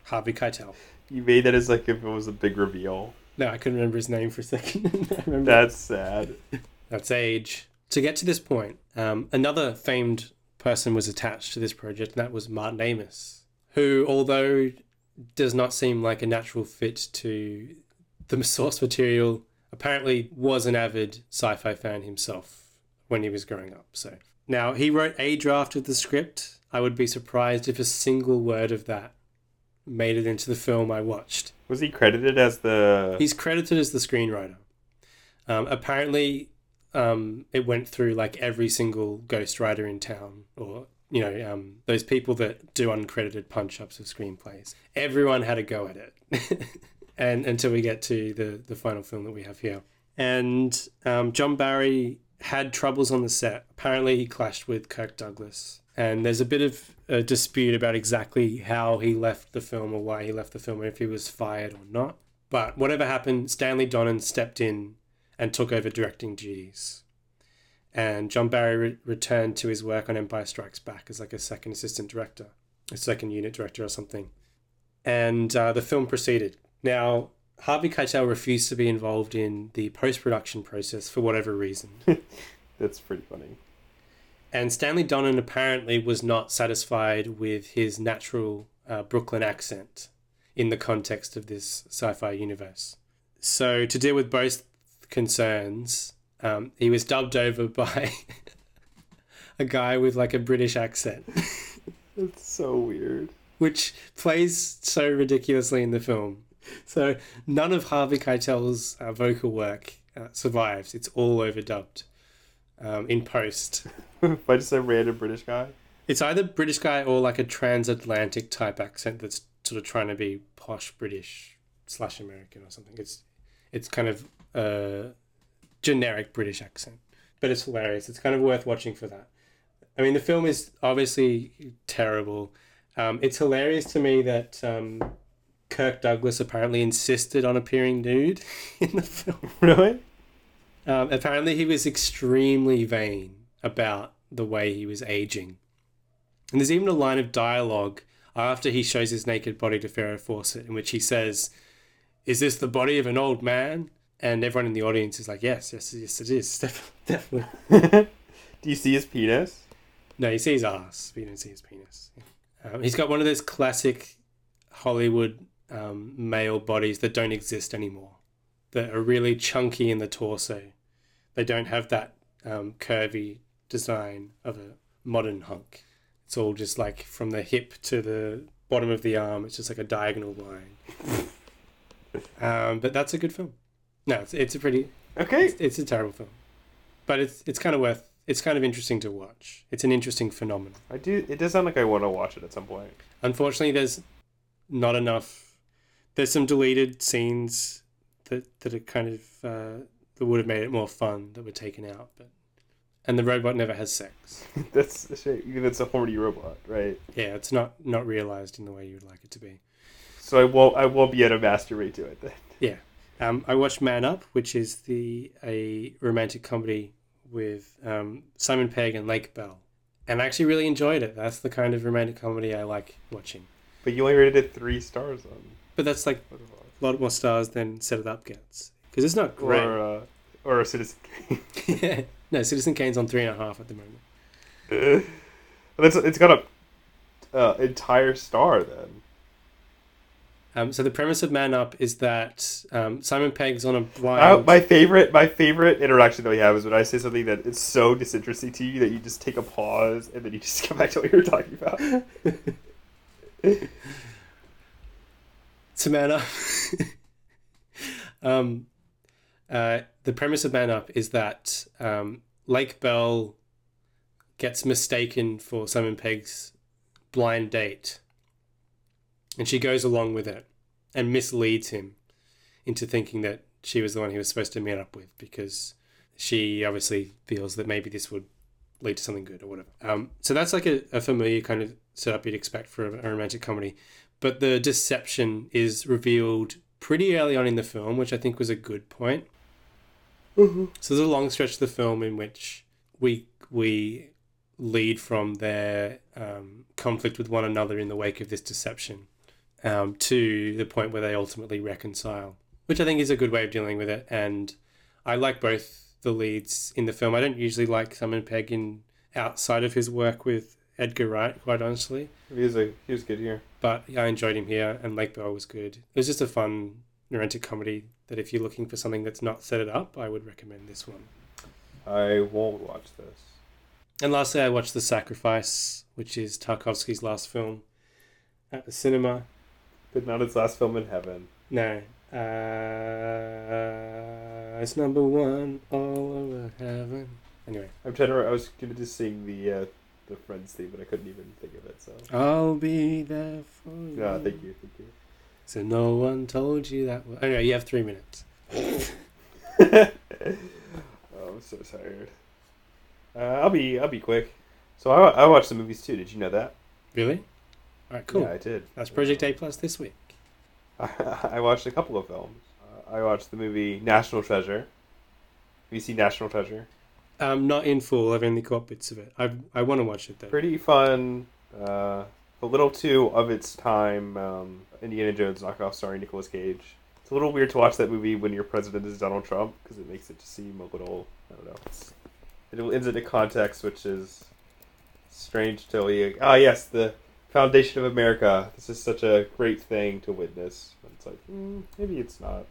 Harvey Keitel. You made that as like if it was a big reveal. No, I couldn't remember his name for a second. I remember That's sad. That's age. To get to this point, um, another famed person was attached to this project, and that was Martin Amis, who, although does not seem like a natural fit to the source material, apparently was an avid sci-fi fan himself when he was growing up. So now he wrote a draft of the script. I would be surprised if a single word of that made it into the film I watched. Was he credited as the? He's credited as the screenwriter. Um, apparently, um, it went through like every single ghostwriter in town, or you know, um, those people that do uncredited punch ups of screenplays. Everyone had a go at it, and until we get to the the final film that we have here. And um, John Barry had troubles on the set. Apparently, he clashed with Kirk Douglas, and there's a bit of a dispute about exactly how he left the film or why he left the film, and if he was fired or not. But whatever happened, Stanley Donen stepped in and took over directing duties. And John Barry re- returned to his work on Empire Strikes Back as like a second assistant director, a second unit director or something. And uh, the film proceeded. Now, Harvey Keitel refused to be involved in the post production process for whatever reason. That's pretty funny. And Stanley Donen apparently was not satisfied with his natural uh, Brooklyn accent in the context of this sci fi universe. So, to deal with both concerns, um, he was dubbed over by a guy with like a British accent, That's so weird. which plays so ridiculously in the film. So, none of Harvey Keitel's uh, vocal work uh, survives, it's all overdubbed um, in post. By just a random British guy. It's either British guy or like a transatlantic type accent that's sort of trying to be posh British slash American or something. It's it's kind of a generic British accent, but it's hilarious. It's kind of worth watching for that. I mean, the film is obviously terrible. Um, it's hilarious to me that um, Kirk Douglas apparently insisted on appearing nude in the film. Really? Um, apparently, he was extremely vain about the way he was aging. And there's even a line of dialogue after he shows his naked body to Farrah Fawcett in which he says, Is this the body of an old man? And everyone in the audience is like, Yes, yes, yes, it is. Definitely. Do you see his penis? No, you see his ass, but you don't see his penis. Um, he's got one of those classic Hollywood um, male bodies that don't exist anymore, that are really chunky in the torso. They don't have that um, curvy design of a modern hunk. It's all just like from the hip to the bottom of the arm. It's just like a diagonal line. um, but that's a good film. No, it's, it's a pretty. Okay. It's, it's a terrible film, but it's it's kind of worth. It's kind of interesting to watch. It's an interesting phenomenon. I do. It does sound like I want to watch it at some point. Unfortunately, there's not enough. There's some deleted scenes that that are kind of uh, that would have made it more fun that were taken out, but and the robot never has sex. That's a shame. Even it's a horny robot, right? Yeah, it's not not realized in the way you would like it to be. So I won't. I won't be able to masturbate to it then. Um, I watched Man Up, which is the a romantic comedy with um, Simon Pegg and Lake Bell, and I actually really enjoyed it. That's the kind of romantic comedy I like watching. But you only rated it three stars on. But that's like a lot more stars than Set It Up gets because it's not great. Or uh, or a Citizen Kane. no, Citizen Kane's on three and a half at the moment. But it's it's got a uh, entire star then. Um, so the premise of Man Up is that um, Simon Pegg's on a blind. Uh, my favorite, my favorite interaction that we have is when I say something that is so disinteresting to you that you just take a pause and then you just come back to what you were talking about. to Man Up. um, uh, the premise of Man Up is that um, Lake Bell gets mistaken for Simon Pegg's blind date, and she goes along with it and misleads him into thinking that she was the one he was supposed to meet up with because she obviously feels that maybe this would lead to something good or whatever. Um, so that's like a, a familiar kind of setup you'd expect for a, a romantic comedy but the deception is revealed pretty early on in the film, which I think was a good point. Mm-hmm. So there's a long stretch of the film in which we we lead from their um, conflict with one another in the wake of this deception um, to the point where they ultimately reconcile, which I think is a good way of dealing with it. And I like both the leads in the film. I don't usually like Simon Pegg in outside of his work with Edgar Wright, quite honestly He was a he was good here. but I enjoyed him here, and Lake Bell was good. It was just a fun romantic comedy that if you're looking for something that's not set it up, I would recommend this one. I won't watch this. And lastly, I watched The Sacrifice, which is Tarkovsky's last film at the cinema. But not his last film in heaven. No, uh, it's number one all over heaven. Anyway, I'm trying to. I was gonna just sing the uh, the Friends theme, but I couldn't even think of it. So I'll be there for you. yeah, thank you, thank you. So no one told you that. Was... Anyway, you have three minutes. oh, I'm so tired. Uh, I'll be I'll be quick. So I, I watched the movies too. Did you know that? Really? All right, cool. Yeah, I did. That's Project A Plus this week. I watched a couple of films. Uh, I watched the movie National Treasure. Have you seen National Treasure? Um, not in full. I've only caught bits of it. I I want to watch it though. Pretty fun. Uh, a little too of its time. Um, Indiana Jones knockoff starring Nicolas Cage. It's a little weird to watch that movie when your president is Donald Trump because it makes it just seem a little. I don't know. It's, it ends in a context which is strange to you. Ah, yes, the foundation of America. This is such a great thing to witness. And it's like mm, maybe it's not,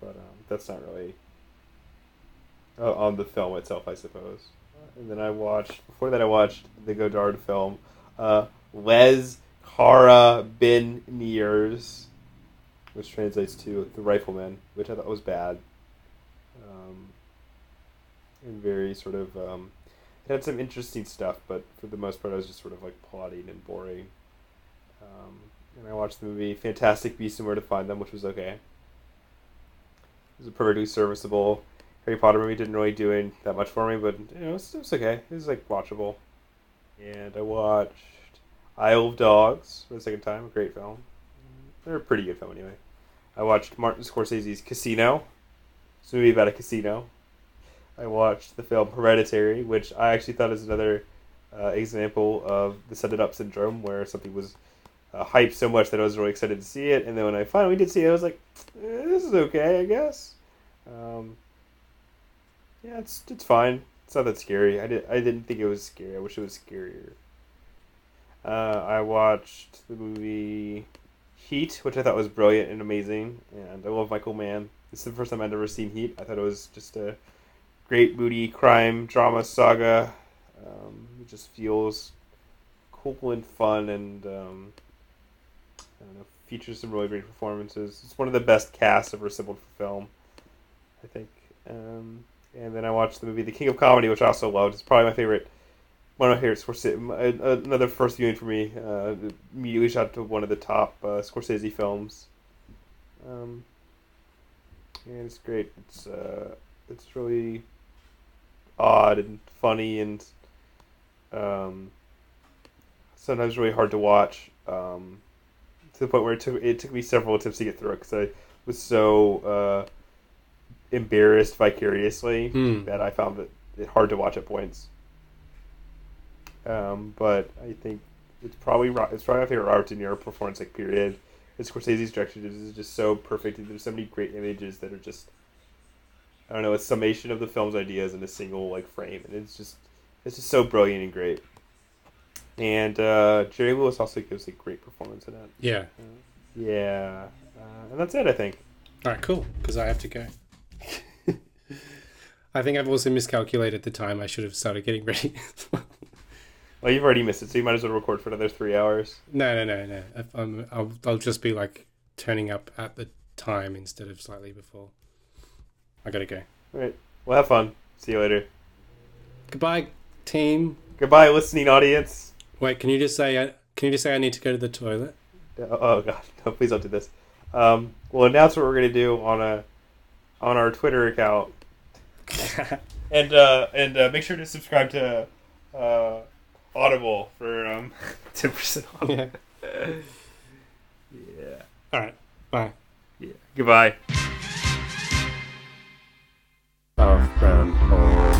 but um, that's not really uh, on the film itself, I suppose. And then I watched before that I watched the Godard film, uh, Les Carabiniers, which translates to the Rifleman, which I thought was bad. Um, and very sort of um, it had some interesting stuff, but for the most part, I was just sort of like plotting and boring. Um, and I watched the movie Fantastic Beasts and Where to Find Them, which was okay. It was a perfectly serviceable Harry Potter movie. Didn't really do any, that much for me, but you know, it was, it was okay. It was like watchable. And I watched Isle of Dogs for the second time. A great film. They're a pretty good film anyway. I watched Martin Scorsese's Casino. It's a movie about a casino. I watched the film Hereditary, which I actually thought is another uh, example of the set it up syndrome, where something was uh, hyped so much that I was really excited to see it, and then when I finally did see it, I was like, eh, "This is okay, I guess." Um, yeah, it's it's fine. It's not that scary. I did I didn't think it was scary. I wish it was scarier. Uh, I watched the movie Heat, which I thought was brilliant and amazing, and I love Michael Mann. This is the first time I'd ever seen Heat. I thought it was just a great booty crime drama saga. Um, it just feels cool and fun, and um, I don't know, features some really great performances. It's one of the best casts ever assembled for film, I think. Um, and then I watched the movie The King of Comedy, which I also loved. It's probably my favorite, one of my favorite Scorsese. Another first viewing for me. Uh, immediately shot to one of the top uh, Scorsese films. Um, and it's great. It's uh, it's really odd and funny and um, sometimes really hard to watch. Um, to the point where it took it took me several attempts to get through it because I was so uh, embarrassed vicariously Hmm. that I found it, it hard to watch at points. Um, but I think it's probably Ro- it's probably my favorite Robert De Niro performance like period. And Scorsese's direction is just so perfect. There's so many great images that are just I don't know, a summation of the film's ideas in a single like frame, and it's just it's just so brilliant and great. And uh, Jerry Lewis also gives a great performance in it. Yeah. Yeah, uh, and that's it. I think. All right, cool. Because I have to go. I think I've also miscalculated the time. I should have started getting ready. Well, you've already missed it, so you might as well record for another three hours. no, no, no, no. If I'm, I'll, I'll just be like turning up at the time instead of slightly before. I gotta go. All right. Well, have fun. See you later. Goodbye, team. Goodbye, listening audience. Wait, can you just say? I, can you just say I need to go to the toilet? Oh, oh god, no! Please don't do this. Um, we'll announce what we're gonna do on a on our Twitter account, and uh, and uh, make sure to subscribe to uh, Audible for um, ten percent off. yeah. Yeah. All right. Bye. Yeah. Goodbye half grand hole.